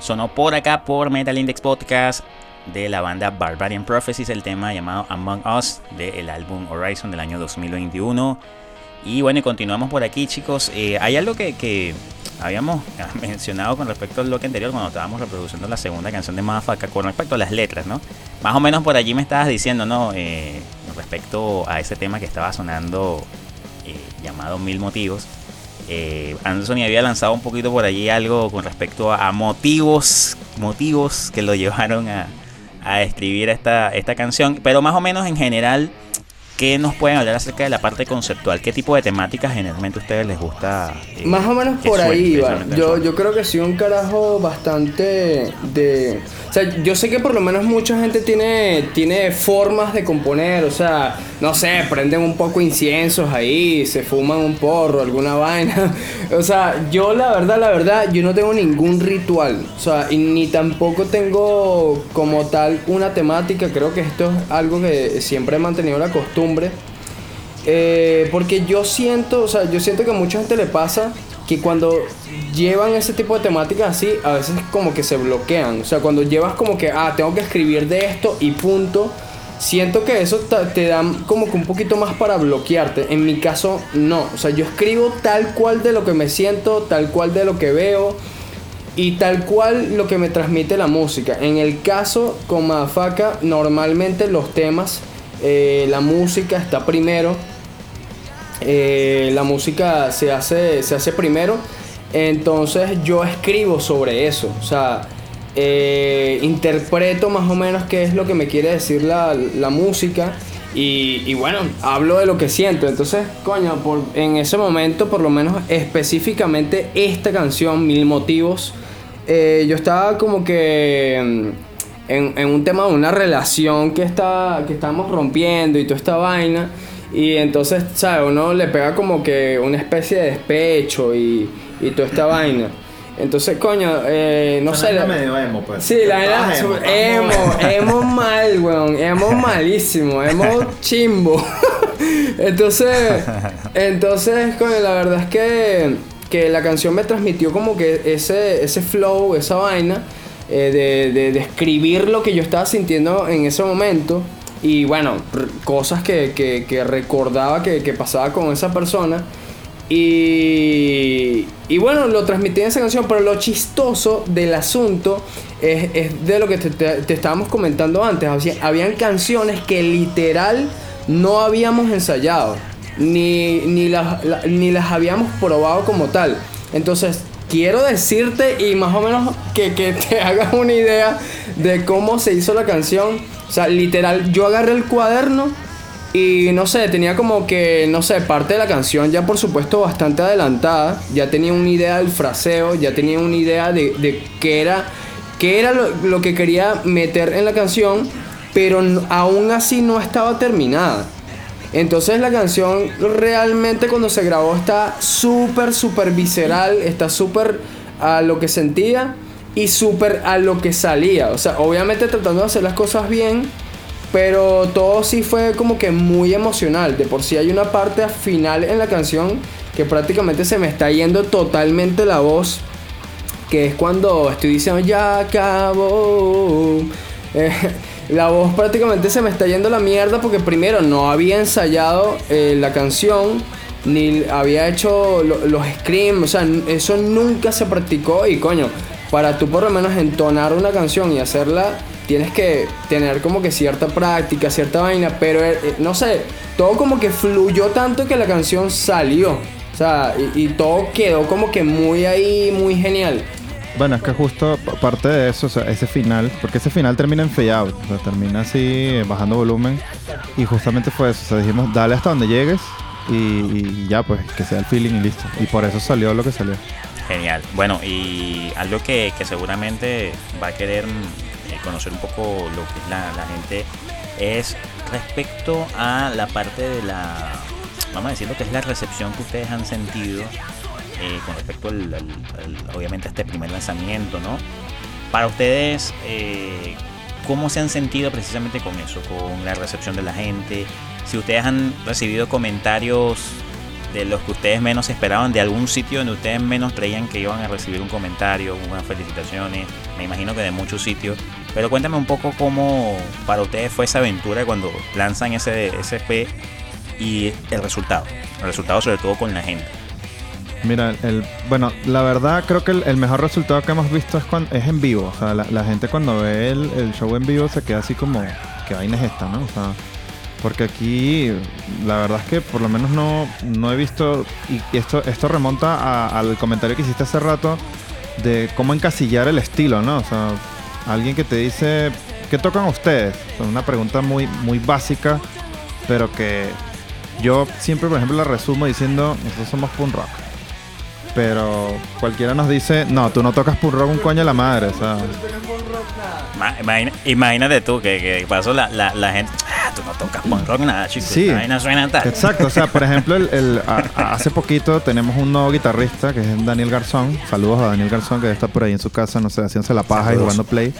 sonó por acá por Metal Index Podcast de la banda Barbarian Prophecies, el tema llamado Among Us del álbum Horizon del año 2021. Y bueno, y continuamos por aquí, chicos. Eh, hay algo que, habíamos mencionado con respecto al bloque anterior cuando estábamos reproduciendo la segunda canción de Mafaka con respecto a las letras, ¿no? Más o menos por allí me estabas diciendo, ¿no? Eh, respecto a ese tema que estaba sonando eh, llamado Mil Motivos. Eh, Anderson había lanzado un poquito por allí algo con respecto a, a motivos, motivos que lo llevaron a, a escribir esta, esta canción, pero más o menos en general ¿Qué nos pueden hablar acerca de la parte conceptual? ¿Qué tipo de temáticas generalmente a ustedes les gusta? eh, Más o menos por ahí va. Yo, yo creo que sí un carajo bastante de... O sea, yo sé que por lo menos mucha gente tiene, tiene formas de componer, o sea, no sé, prenden un poco inciensos ahí, se fuman un porro, alguna vaina. O sea, yo la verdad, la verdad, yo no tengo ningún ritual. O sea, y ni tampoco tengo como tal una temática. Creo que esto es algo que siempre he mantenido la costumbre. Eh, porque yo siento, o sea, yo siento que a mucha gente le pasa que cuando llevan ese tipo de temáticas así, a veces como que se bloquean. O sea, cuando llevas como que, ah, tengo que escribir de esto y punto. Siento que eso te da como que un poquito más para bloquearte. En mi caso, no. O sea, yo escribo tal cual de lo que me siento, tal cual de lo que veo y tal cual lo que me transmite la música. En el caso con Madafaka, normalmente los temas, eh, la música está primero. Eh, la música se hace, se hace primero. Entonces yo escribo sobre eso. O sea, eh, interpreto más o menos qué es lo que me quiere decir la, la música. Y, bueno, hablo de lo que siento. Entonces, coño, por, en ese momento, por lo menos específicamente esta canción, Mil Motivos, eh, yo estaba como que mm, en, en un tema de una relación que, está, que estábamos rompiendo y toda esta vaina. Y entonces, ¿sabes? Uno le pega como que una especie de despecho y, y toda esta vaina. Entonces, coño, eh, no sé. la- medio emo, pues. Sí, la verdad, emo, muy emo mal, weón, emo malísimo, emo chimbo. entonces, entonces, coño, la verdad es que, que la canción me transmitió como que ese, ese flow, esa vaina, eh, de, de, de escribir lo que yo estaba sintiendo en ese momento. Y bueno, cosas que, que, que recordaba que, que pasaba con esa persona. Y, y bueno, lo transmití en esa canción, pero lo chistoso del asunto es, es de lo que te, estábamos comentando antes. O sea, habían canciones que literal no habíamos ensayado, ni, ni, las, la- ni las habíamos probado como tal. Entonces, quiero decirte y más o menos que, que te hagas una idea de cómo se hizo la canción. O sea, literal, yo agarré el cuaderno y no sé, tenía como que, no sé, parte de la canción ya por supuesto bastante adelantada. Ya tenía una idea del fraseo, ya tenía una idea de, qué era, qué era lo, lo que quería meter en la canción, pero aún así no estaba terminada. Entonces la canción realmente cuando se grabó está súper, súper visceral, está súper a lo que sentía y súper a lo que salía. O sea, obviamente tratando de hacer las cosas bien, pero todo sí fue como que muy emocional. De por sí hay una parte final en la canción que prácticamente se me está yendo totalmente la voz. Que es cuando estoy diciendo ya acabó. La voz prácticamente se me está yendo la mierda porque primero no había ensayado eh, la canción. Ni había hecho lo- los screams, o sea, eso nunca se practicó y coño, para tú por lo menos entonar una canción y hacerla, tienes que tener como que cierta práctica, cierta vaina, pero eh, eh, no sé, todo como que fluyó tanto que la canción salió. O sea, y, y todo quedó como que muy ahí, muy genial. Bueno, es que justo parte de eso, o sea, ese final, porque ese final termina en fade out, o sea, termina así, eh, bajando volumen, y justamente fue eso, o sea, dijimos, dale hasta donde llegues, y, y ya, pues, que sea el feeling y listo. Y por eso salió lo que salió. Genial. Bueno, y algo que, que seguramente va a querer eh, conocer un poco lo que es la, la gente es respecto a la parte de la, vamos a decir lo que es la recepción que ustedes han sentido eh, con respecto al, obviamente a este primer lanzamiento, ¿no? Para ustedes, eh, ¿cómo se han sentido precisamente con eso, con la recepción de la gente? Si ustedes han recibido comentarios de los que ustedes menos esperaban, de algún sitio donde ustedes menos creían que iban a recibir un comentario, unas felicitaciones, me imagino que de muchos sitios. Pero cuéntame un poco cómo para ustedes fue esa aventura cuando lanzan ese SP y el resultado. El resultado sobre todo con la gente. Mira, el, bueno, la verdad creo que el, mejor resultado que hemos visto es, cuan- es en vivo. O sea, la, la gente cuando ve el, el show en vivo se queda así como, ¿qué vaina es esta, no? O sea, porque aquí la verdad es que por lo menos no, no he visto, y esto, esto remonta al comentario que hiciste hace rato de cómo encasillar el estilo, ¿no? O sea, alguien que te dice, ¿qué tocan ustedes? Una pregunta muy, muy básica, pero que yo siempre, por ejemplo, la resumo diciendo, nosotros somos punk rock. Pero cualquiera nos dice, no, tú no tocas punk rock un coño de la madre, o sea, Ma- imagina- imagínate tú que, que pasó la, la, la gente, ah, tú no tocas punk rock nada, chico. Sí. vaina suena tal. Exacto, o sea, por ejemplo, el, el- a- a- hace poquito tenemos un nuevo guitarrista que es Daniel Garzón. Saludos a Daniel Garzón que está por ahí en su casa, no sé, haciéndose la paja y jugando play.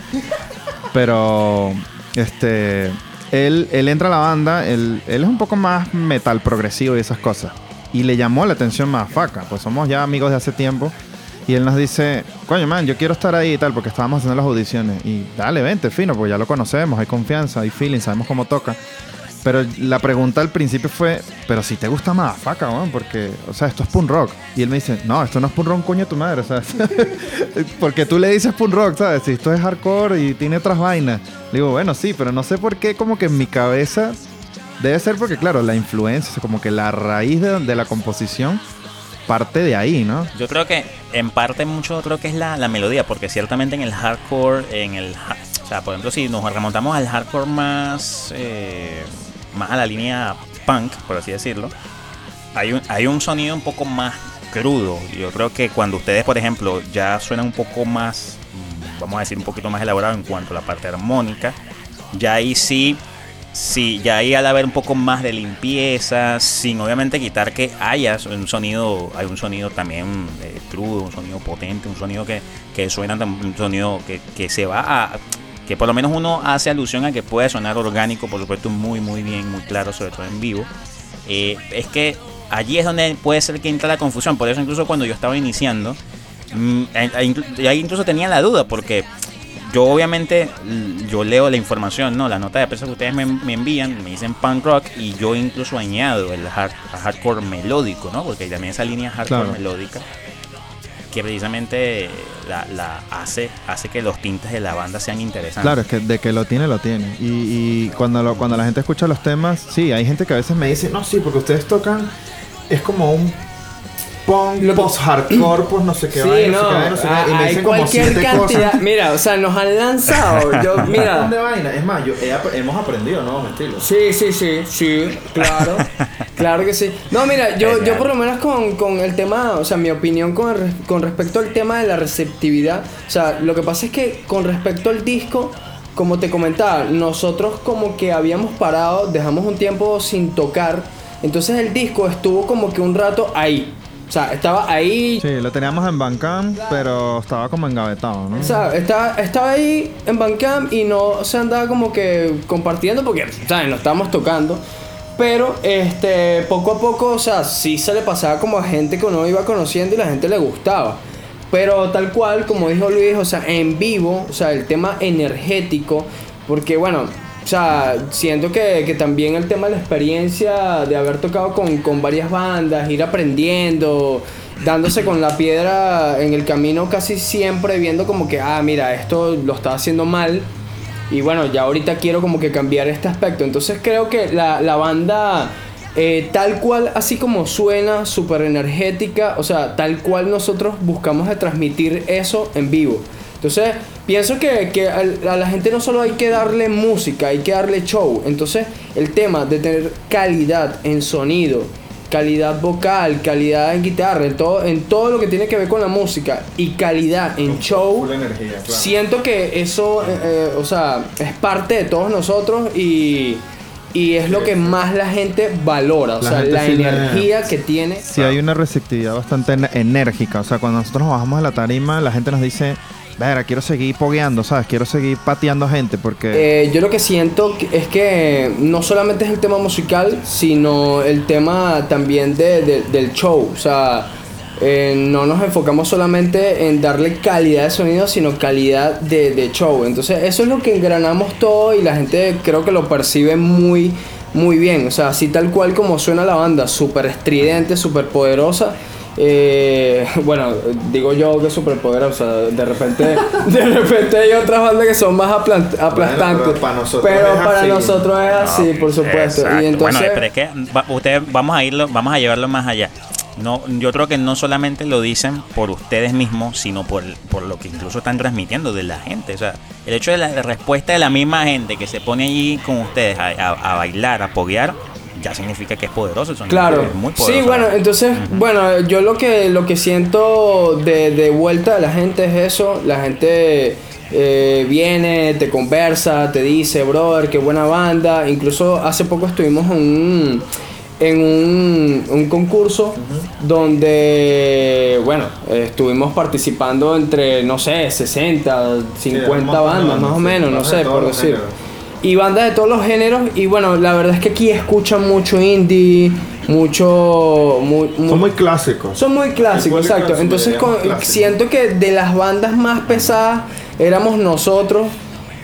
Pero, este, él, él entra a la banda, él, él es un poco más metal progresivo y esas cosas. Y le llamó la atención más faca, pues somos ya amigos de hace tiempo. Y él nos dice, coño, man, yo quiero estar ahí y tal, porque estábamos haciendo las audiciones. Y dale, vente, fino, porque ya lo conocemos, hay confianza, hay feeling, sabemos cómo toca. Pero la pregunta al principio fue, pero si te gusta más faca, weón, porque, o sea, esto es punk rock. Y él me dice, no, esto no es punk rock, coño, tu madre, o sea, porque tú le dices punk rock, ¿sabes? Si esto es hardcore y tiene otras vainas. Le digo, bueno, sí, pero no sé por qué, como que en mi cabeza, debe ser porque, claro, la influencia, como que la raíz de, de la composición parte de ahí, ¿no? Yo creo que en parte mucho creo que es la, la melodía, porque ciertamente en el hardcore, en el, o sea, por ejemplo, si nos remontamos al hardcore más, eh, más a la línea punk, por así decirlo, hay un, hay un sonido un poco más crudo. Yo creo que cuando ustedes, por ejemplo, ya suenan un poco más, vamos a decir, un poquito más elaborado en cuanto a la parte armónica, ya ahí sí Sí, ya ahí al haber un poco más de limpieza, sin obviamente quitar que haya un sonido, hay un sonido también eh, crudo, un sonido potente, un sonido que, que suena, un sonido que, que se va a, que por lo menos uno hace alusión a que puede sonar orgánico, por supuesto muy muy bien, muy claro, sobre todo en vivo. Eh, es que allí es donde puede ser que entra la confusión, por eso incluso cuando yo estaba iniciando, mm, eh, ahí incluso tenía la duda, porque yo obviamente yo leo la información, ¿no? La nota de prensa que ustedes me, me envían, me dicen punk rock y yo incluso añado el hard- hardcore melódico, ¿no? Porque también esa línea hardcore Claro. melódica que precisamente la, la hace, hace que los tintes de la banda sean interesantes. Claro, es que de que lo tiene, lo tiene. Y, y cuando, lo- cuando la gente escucha los temas, sí, hay gente que a veces me dice, no, sí, porque ustedes tocan. Es como un punk Lo que- post-hardcore, pues no sé qué Sí, vaina, no sé no, qué vaina, no sé qué Y me dicen como siete cantidad. cosas. Mira, o sea, nos han lanzado. Yo, mira. de vaina. Es más, yo he hemos aprendido nuevos estilos. Sí, sí, sí, sí, claro, claro que sí. No, mira, yo, yo por lo menos con, con el tema, o sea, mi opinión con, el con respecto al tema de la receptividad, o sea, lo que pasa es que con respecto al disco, como te comentaba, nosotros como que habíamos parado, dejamos un tiempo sin tocar, entonces el disco estuvo como que un rato ahí, o sea, estaba ahí, sí, lo teníamos en Bandcamp, pero estaba como engavetado, ¿no? o sea, estaba, estaba ahí en Bandcamp y no se andaba como que compartiendo porque, ¿sabes? No estábamos tocando. Pero, este, poco a poco, o sea, sí se le pasaba como a gente que uno iba conociendo y la gente le gustaba. Pero tal cual, como dijo Luis, o sea, en vivo, o sea, el tema energético, porque bueno, o sea, siento que, que también el tema de la experiencia de haber tocado con, con varias bandas, ir aprendiendo, dándose con la piedra en el camino casi siempre, viendo como que, ah, mira, esto lo estaba haciendo mal. Y bueno, ya ahorita quiero como que cambiar este aspecto. Entonces creo que la, la banda, eh, tal cual, así como suena, súper energética, o sea, tal cual nosotros buscamos de transmitir eso en vivo. Entonces, pienso que, que al- a la gente no solo hay que darle música, hay que darle show. Entonces, el tema de tener calidad en sonido, calidad vocal, calidad en guitarra, en todo, en todo lo que tiene que ver con la música y calidad en show. Full energía, claro. Siento que eso, eh, eh, o sea, es parte de todos nosotros y, y es lo que más la gente valora, o La sea, la energía que tiene. Sí hay una receptividad bastante en- enérgica. O sea, cuando nosotros nos bajamos de la tarima, la gente nos dice, quiero seguir pogueando, ¿sabes? Quiero seguir pateando gente porque... Eh, yo lo que siento es que no solamente es el tema musical, sino el tema también de- de- del show. O sea, eh, no nos enfocamos solamente en darle calidad de sonido, sino calidad de, de show. Entonces, eso es lo que engranamos todo y la gente creo que lo percibe muy, muy bien. O sea, así tal cual como suena la banda, súper estridente, súper poderosa. Eh, bueno, digo yo que es súper poderosa. De repente, de repente hay otras bandas que son más aplastantes. pero para nosotros pero es para así. nosotros es así, por supuesto. Exacto. Y entonces, Bueno, pero es que va- ustedes vamos a irlo, vamos a llevarlo más allá. No, yo creo que no solamente lo dicen por ustedes mismos, sino por, por lo que incluso están transmitiendo de la gente. O sea, el hecho de la respuesta de la misma gente que se pone allí con ustedes a, a- a bailar, a poguear, ya significa que es poderoso. el sonido, Claro. es muy poderoso. Sí, bueno, entonces, bueno, yo lo que lo que siento de, de vuelta de la gente es eso. La gente eh, viene, te conversa, te dice, brother, qué buena banda. Incluso hace poco estuvimos en un en un, un concurso donde, bueno, eh, estuvimos participando entre, no sé, 60, 50 un montón de bandas, más o sí, menos, no sé, por decir. Y bandas de todos los géneros. Y bueno, la verdad es que aquí escuchan mucho indie, mucho. mu- mu- Son muy clásicos. son muy clásicos, exacto. Entonces con- clásico. siento que de las bandas más pesadas éramos nosotros.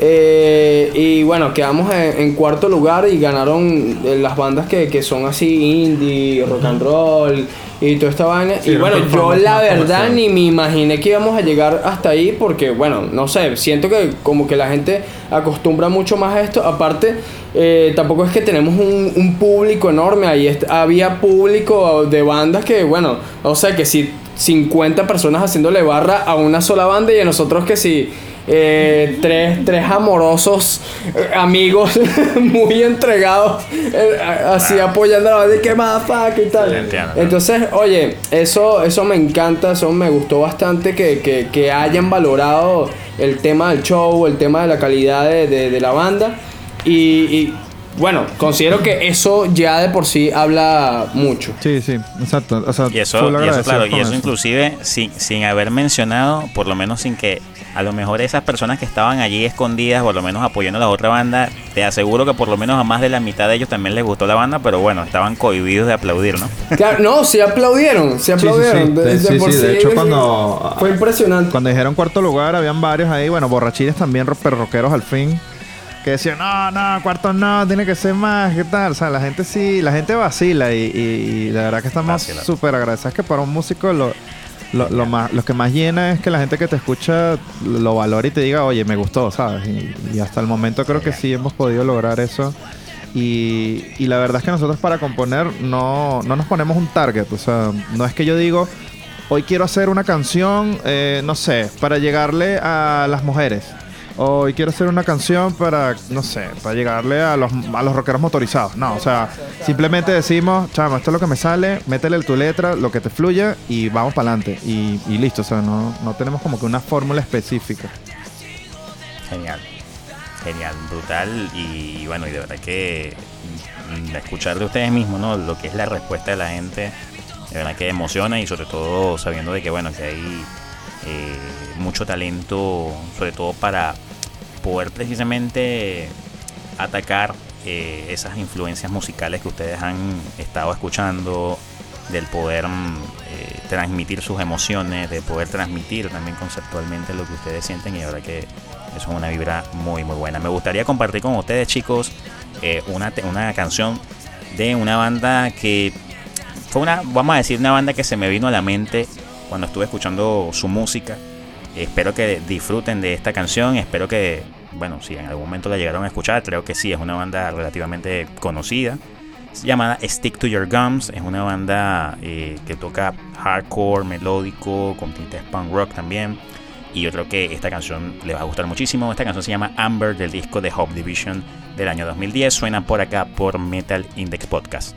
Eh, y bueno, quedamos en, en cuarto lugar y ganaron eh, las bandas que, que son así indie, rock and roll y toda esta vaina. Sí, y bueno, yo la verdad ni me imaginé que íbamos a llegar hasta ahí porque bueno, no sé, siento que como que la gente acostumbra mucho más a esto. Aparte, eh, tampoco es que tenemos un, un público enorme. Ahí había público de bandas que, bueno, o sea, que si 50 personas haciéndole barra a una sola banda y a nosotros que si eh, tres, tres amorosos eh, amigos muy entregados eh, así apoyando a la banda y que más y tal. Entonces, oye, eso, eso me encanta, eso me gustó bastante que, que- que hayan valorado el tema del show, el tema de la calidad de, de- de la banda. Y, y, bueno, considero que eso ya de por sí habla mucho. Sí, sí, exacto. O sea, Y eso, y eso claro, y eso inclusive sin, sin haber mencionado, por lo menos sin que a lo mejor esas personas que estaban allí escondidas, por lo menos apoyando a la otra banda, te aseguro que por lo menos a más de la mitad de ellos también les gustó la banda, pero bueno, estaban cohibidos de aplaudir, ¿no? Claro, no, sí aplaudieron, sí aplaudieron. sí. Sí, por sí, de hecho, cuando- Fue impresionante. Cuando dijeron cuarto lugar, habían varios ahí, bueno, borrachines también, ro- pero rockeros al fin, que decían, no, no, cuarto no, tiene que ser más, ¿qué tal? O sea, la gente sí, la gente vacila y, y- y la verdad que estamos súper agradecidos que para un músico lo, lo, lo más, lo que más llena es que la gente que te escucha lo valore y te diga, oye, me gustó, ¿sabes? Y, y hasta el momento creo que sí hemos podido lograr eso. Y, y la verdad es que nosotros para componer no, no nos ponemos un target, o sea, no es que yo digo, hoy quiero hacer una canción, eh, no sé, para llegarle a las mujeres. Hoy quiero hacer una canción para, no sé, para llegarle a los, a los rockeros motorizados. No, o sea, simplemente decimos, chamo, esto es lo que me sale, métele tu letra, lo que te fluya y vamos para adelante. Y, y listo, o sea, no, no tenemos como que una fórmula específica. Genial. Genial, brutal y bueno, y de verdad que mm, escuchar de ustedes mismos, ¿no? Lo que es la respuesta de la gente, de verdad que emociona y sobre todo sabiendo de que, bueno, que hay eh, mucho talento, sobre todo para poder precisamente atacar eh, esas influencias musicales que ustedes han estado escuchando, del poder mm, eh, transmitir sus emociones, de poder transmitir también conceptualmente lo que ustedes sienten y verdad que eso es una vibra muy muy buena. Me gustaría compartir con ustedes chicos eh, una, una canción de una banda que fue una, vamos a decir, una banda que se me vino a la mente cuando estuve escuchando su música. Espero que disfruten de esta canción, espero que, bueno, si en algún momento la llegaron a escuchar, creo que sí, es una banda relativamente conocida. Es llamada Stick to Your Gums, es una banda eh, que toca hardcore, melódico, con tintes punk rock también. Y yo creo que esta canción les va a gustar muchísimo. Esta canción se llama Amber del disco de Hope Division del año 2010. Suena por acá por Metal Index Podcast.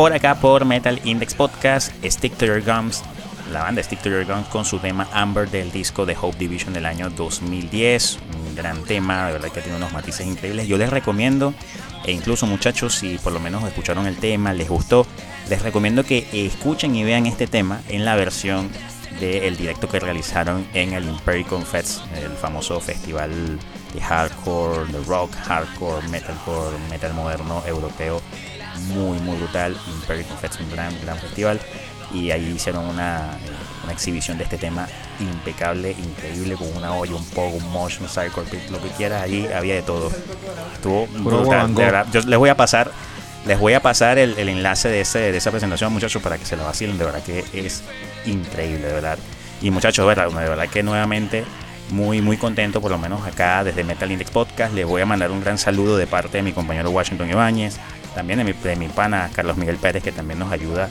Por acá por Metal Index Podcast, Stick to Your Gums, la banda Stick to Your Guns con su tema Amber del disco de Hope Division del año 2010. Un gran tema, de verdad que tiene unos matices increíbles. Yo les recomiendo, e incluso muchachos, si por lo menos escucharon el tema, les gustó, les recomiendo que escuchen y vean este tema en la versión del directo que realizaron en el Impericon Fest, el famoso festival de hardcore, de rock, hardcore, metalcore, metal moderno europeo. Muy, muy brutal. Impericon Fest, un gran, gran festival y ahí hicieron una, una, exhibición de este tema impecable, increíble, con una olla, un poco, un mosh, un cycle, lo que quieras, ahí había de todo. Estuvo brutal, de verdad. Yo les voy a pasar, les voy a pasar el, el enlace de, ese, de esa presentación, muchachos, para que se lo vacilen, de verdad que es increíble, de verdad. Y muchachos, de verdad, de verdad que nuevamente muy muy contento, por lo menos acá desde Metal Index Podcast. Les voy a mandar un gran saludo de parte de mi compañero Washington Ibáñez, también de mi, pana Carlos Miguel Pérez, que también nos ayuda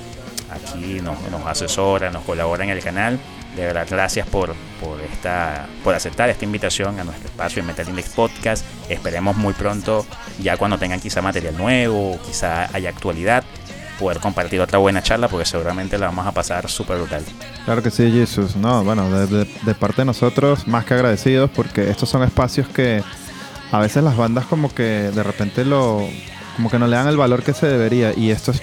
aquí nos, nos, asesora, nos colabora en el canal. De verdad, gracias por, por, esta, por aceptar esta invitación a nuestro espacio en Metal Index Podcast. Esperemos muy pronto, ya cuando tengan quizá material nuevo, quizá haya actualidad, poder compartir otra buena charla porque seguramente la vamos a pasar súper brutal. Claro que sí, Jesús. No, bueno, de, de parte de nosotros, más que agradecidos porque estos son espacios que a veces las bandas como que de repente lo como que no le dan el valor que se debería y esto es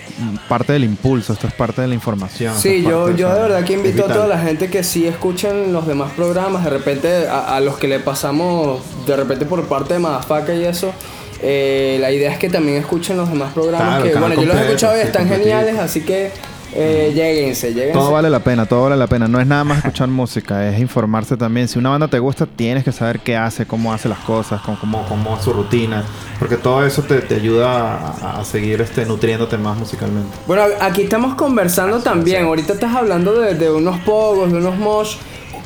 parte del impulso, esto es parte de la información. Sí, yo, de, yo de verdad que invito a toda la gente que sí escuchen los demás programas, de repente a, a los que le pasamos de repente por parte de Madafaka y eso. Eh, la idea es que también escuchen los demás programas Claro, que, bueno, yo los he escuchado y están geniales, así que eh, lléguense, lléguense. Todo vale la pena, todo vale la pena. No es nada más escuchar música, es informarse también. Si una banda te gusta, tienes que saber qué hace, cómo hace las cosas, cómo, cómo- Como, como su rutina. Porque todo eso te, te ayuda a, a seguir este, nutriéndote más musicalmente. Bueno, aquí estamos conversando también. Ahorita estás hablando de, de unos pogos, de unos mosh.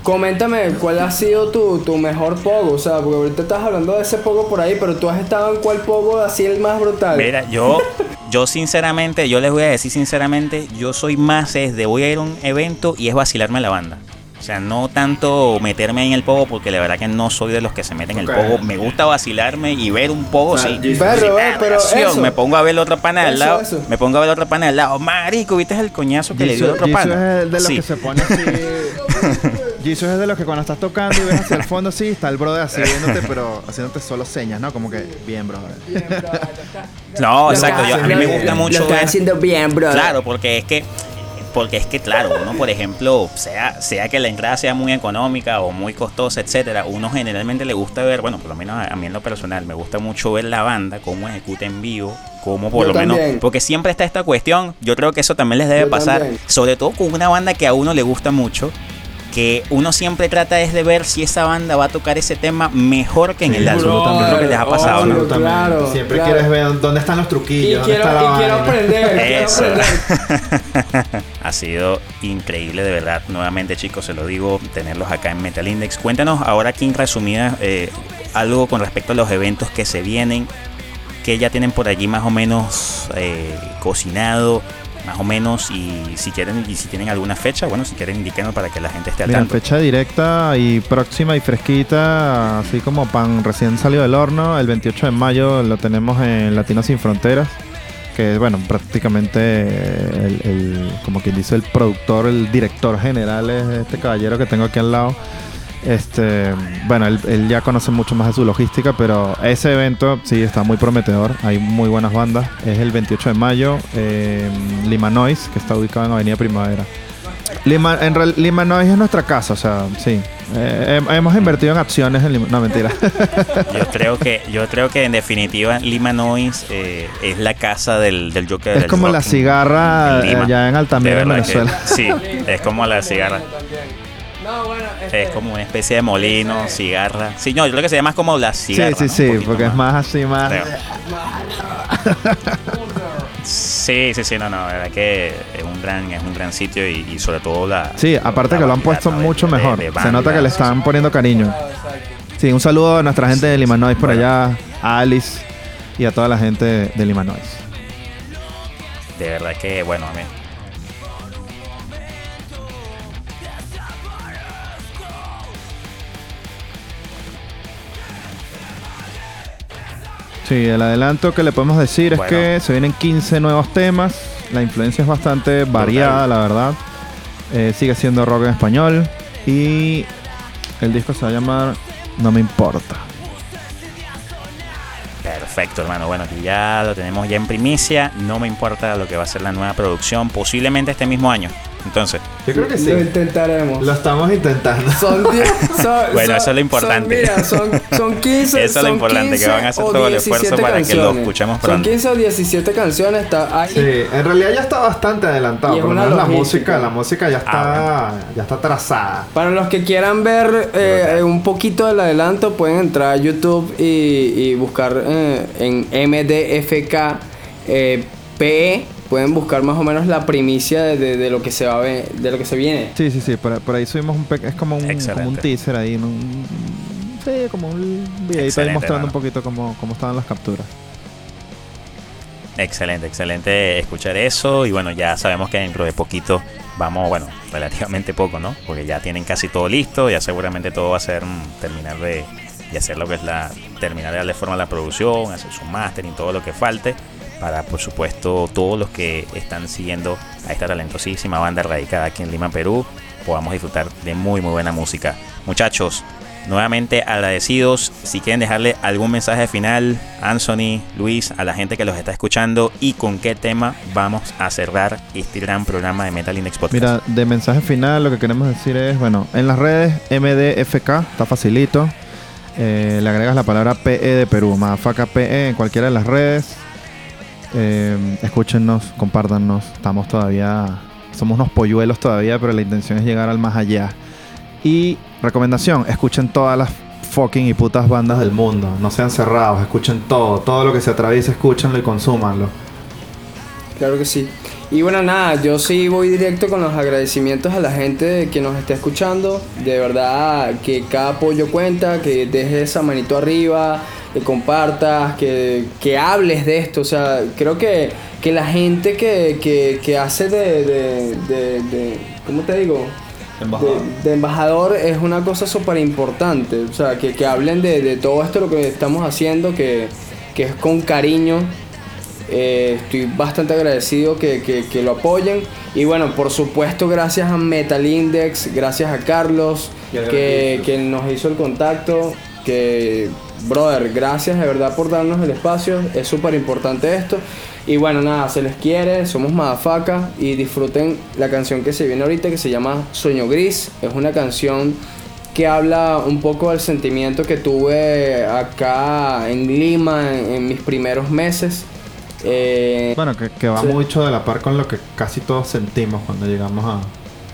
Coméntame cuál ha sido tu, tu mejor pogo. O sea, porque ahorita estás hablando de ese pogo por ahí, pero tú has estado en cuál pogo así el más brutal. Mira, yo, yo sinceramente, yo les voy a decir sinceramente, yo soy más es de voy a ir a un evento y es vacilarme la banda. O sea, no tanto meterme en el pogo porque la verdad que no soy de los que se meten en el pogo. Me gusta vacilarme y ver un pogo, sí. Pero, Sí, pero eso. me pongo a ver la otra pana al Eso, lado. eso. Me pongo a ver la otra pana al lado. Marico, ¿viste el coñazo que le dio el otro Jesus pana? es el de los Sí. que se pone así. Jesus es de los que cuando estás tocando y ves hacia el fondo, sí, está el brother así viéndote, pero haciéndote solo señas, ¿no? Como que, bien, brother. No, exacto. Yo, a mí me gusta mucho Lo estás ver- haciendo bien, bro. Claro, porque es que porque es que claro, uno por ejemplo, sea sea que la entrada sea muy económica o muy costosa, etcétera, uno generalmente le gusta ver, bueno, por lo menos a, mí en lo personal, me gusta mucho ver la banda cómo ejecuta en vivo, cómo por Yo lo menos, porque siempre está esta cuestión, yo creo que eso también les debe Yo pasar, también. sobre todo con una banda que a uno le gusta mucho. Que uno siempre trata es de ver si esa banda va a tocar ese tema mejor que en el álbum. Yo creo que les ha pasado, claro, Siempre claro. quieres ver dónde están los Y truquillos, quiero, dónde está la y quiero Eso. aprender. ha sido increíble, de verdad. Nuevamente, chicos, se lo digo, tenerlos acá en Metal Index. Cuéntanos ahora aquí en resumida eh, algo con respecto a los eventos que se vienen, que ya tienen por allí más o menos eh, cocinado, más o menos, y si quieren y si tienen alguna fecha, bueno, si quieren indíquenos para que la gente esté al Mira, tanto. fecha directa y próxima y fresquita, así como pan recién salido del horno. El 28 de mayo lo tenemos en Latinos Sin Fronteras, que es, bueno, prácticamente el, el- como quien dice, el productor, el director general es este caballero que tengo aquí al lado. Este, bueno, él, él ya conoce mucho más de su logística, pero ese evento sí está muy prometedor. Hay muy buenas bandas. Es el 28 de mayo, Lima Noise, que está ubicado en Avenida Primavera. Lima, en real- Lima Noise es nuestra casa, o sea, sí. Eh, hem- hemos invertido en acciones en Lima. No, mentira. Yo creo que, yo creo que en definitiva Lima Noise eh, es la casa del, del Joker. es del como rock la cigarra en Lima. allá en Altamira, en que- Venezuela. sí, es como la cigarra. No, bueno, este, Es como una especie de molino, cigarra. Sí, no, yo creo que se llama como la Sí, cigarra. sí, sí, poquito porque es más así, más... creo. Sí, sí, sí, no, no, la verdad que es un gran, es un gran sitio y, y sobre todo la. Sí, aparte la que lo han puesto ¿no? de- mucho de- mejor. de Se nota que le están poniendo cariño. Sí, un saludo a nuestra gente de Lima Noise por Bueno. allá, a Alice y a toda la gente de Lima Noise. De verdad que, bueno, a mí. Sí, el adelanto que le podemos decir Bueno. es que se vienen 15 nuevos temas. la influencia es bastante variada, la verdad. Eh, sigue siendo rock en español. Y el disco se va a llamar No me importa. Perfecto, hermano. Bueno, aquí ya lo tenemos ya en primicia. No me importa lo que va a ser la nueva producción, posiblemente este mismo año. Entonces, Yo creo que sí. Lo intentaremos. Lo estamos intentando. Son 10. son- Bueno, son- eso es lo importante. Son, mira, son, son 15. Eso es lo son importante, que 15 van a hacer todo el esfuerzo 17 para que lo escuchemos Son pronto. 15 o 17 canciones. Está ahí. Sí, en realidad ya está bastante adelantado. Por lo menos la música, la música ya está, ya está trazada. Para los que quieran ver eh, eh, un poquito del adelanto, pueden entrar a YouTube y, y buscar eh, en MDFK eh, PE. Pueden buscar más o menos la primicia de, de- de lo que se va a ver, de lo que se viene. Sí, sí, sí. Por, por ahí subimos un... Es como un, como un teaser ahí. ¿no? Un- sí, como un videito ahí mostrando un poquito cómo, cómo estaban las capturas. excelente, excelente escuchar eso. Y bueno, ya sabemos que dentro de poquito vamos, bueno, relativamente poco, ¿no? Porque ya tienen casi todo listo. Ya seguramente todo va a ser mm, terminar de, de hacer lo que es la. terminar de darle forma a la producción, hacer su mastering, todo lo que falte. Para, por supuesto, todos los que están siguiendo a esta talentosísima banda radicada aquí en Lima, Perú, podamos disfrutar de muy, muy buena música. Muchachos, nuevamente agradecidos. Si quieren dejarle algún mensaje final, Anthony, Luis, a la gente que los está escuchando y con qué tema vamos a cerrar este gran programa de Metal Index Podcast. Mira, de mensaje final lo que queremos decir es, bueno, en las redes MDFK, está facilito. Eh, le agregas la palabra PE de Perú, Mafaca PE en cualquiera de las redes. Eh, escúchenos, compártanos. Estamos todavía, somos unos polluelos todavía, pero la intención es llegar al más allá. Y recomendación, escuchen todas las fucking y putas bandas del del mundo. No sean cerrados, escuchen todo. Todo lo que se atraviesa, escúchenlo y consúmanlo. Claro que sí. Y bueno, nada, yo sí voy directo con los agradecimientos a la gente que nos está escuchando. De verdad, que cada apoyo cuenta, que dejes esa manito arriba, que compartas, que, que hables de esto. O sea, creo que, que la gente que, que, que hace de, de, de, de- ¿Cómo te digo? De, de embajador es una cosa súper importante. O sea, que, que hablen de, de todo esto lo que estamos haciendo, que, que es con cariño. Eh, estoy bastante agradecido que, que- que lo apoyen. Y bueno, por supuesto, gracias a Metal Index, gracias a Carlos, que, que nos hizo el contacto. Que, brother, gracias de verdad por darnos el espacio. Es súper importante esto. Y bueno, nada, se les quiere, somos Madafaca y disfruten la canción que se viene ahorita que se llama Sueño Gris. Es una canción que habla un poco del sentimiento que tuve acá en Lima en, en mis primeros meses. Eh, Bueno, que, que va Sí. mucho de la par con lo que casi todos sentimos cuando llegamos a,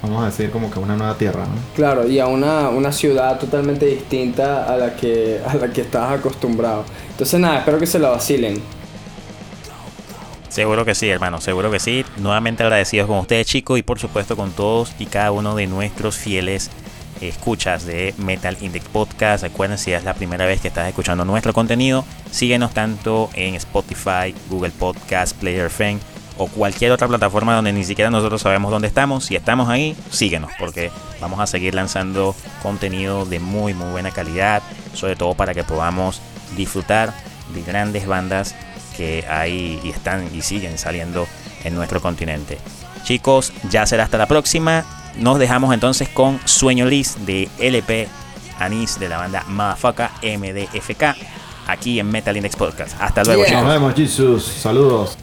vamos a decir, como que una nueva tierra, ¿no? Claro, y a una, una ciudad totalmente distinta a la que a la que estás acostumbrado. Entonces nada, espero que se la vacilen. Seguro que sí, hermano, seguro que sí. Nuevamente agradecidos con ustedes, chicos, y por supuesto con todos y cada uno de nuestros fieles escuchas de Metal Index Podcast. Recuerden, si es la primera vez que estás escuchando nuestro contenido, síguenos tanto en Spotify, Google Podcast, Player FM o cualquier otra plataforma donde ni siquiera nosotros sabemos dónde estamos. Si estamos ahí, síguenos, porque vamos a seguir lanzando contenido de muy, muy buena calidad, sobre todo para que podamos disfrutar de grandes bandas que hay y están y siguen saliendo en nuestro continente. Chicos, ya será hasta la próxima. Nos dejamos entonces con Sueño Liz de LP Anís de la banda Motherfucker MDFK aquí en Metal Index Podcast. Hasta luego, Yeah. Nos chicos. vemos, Jesus. Saludos.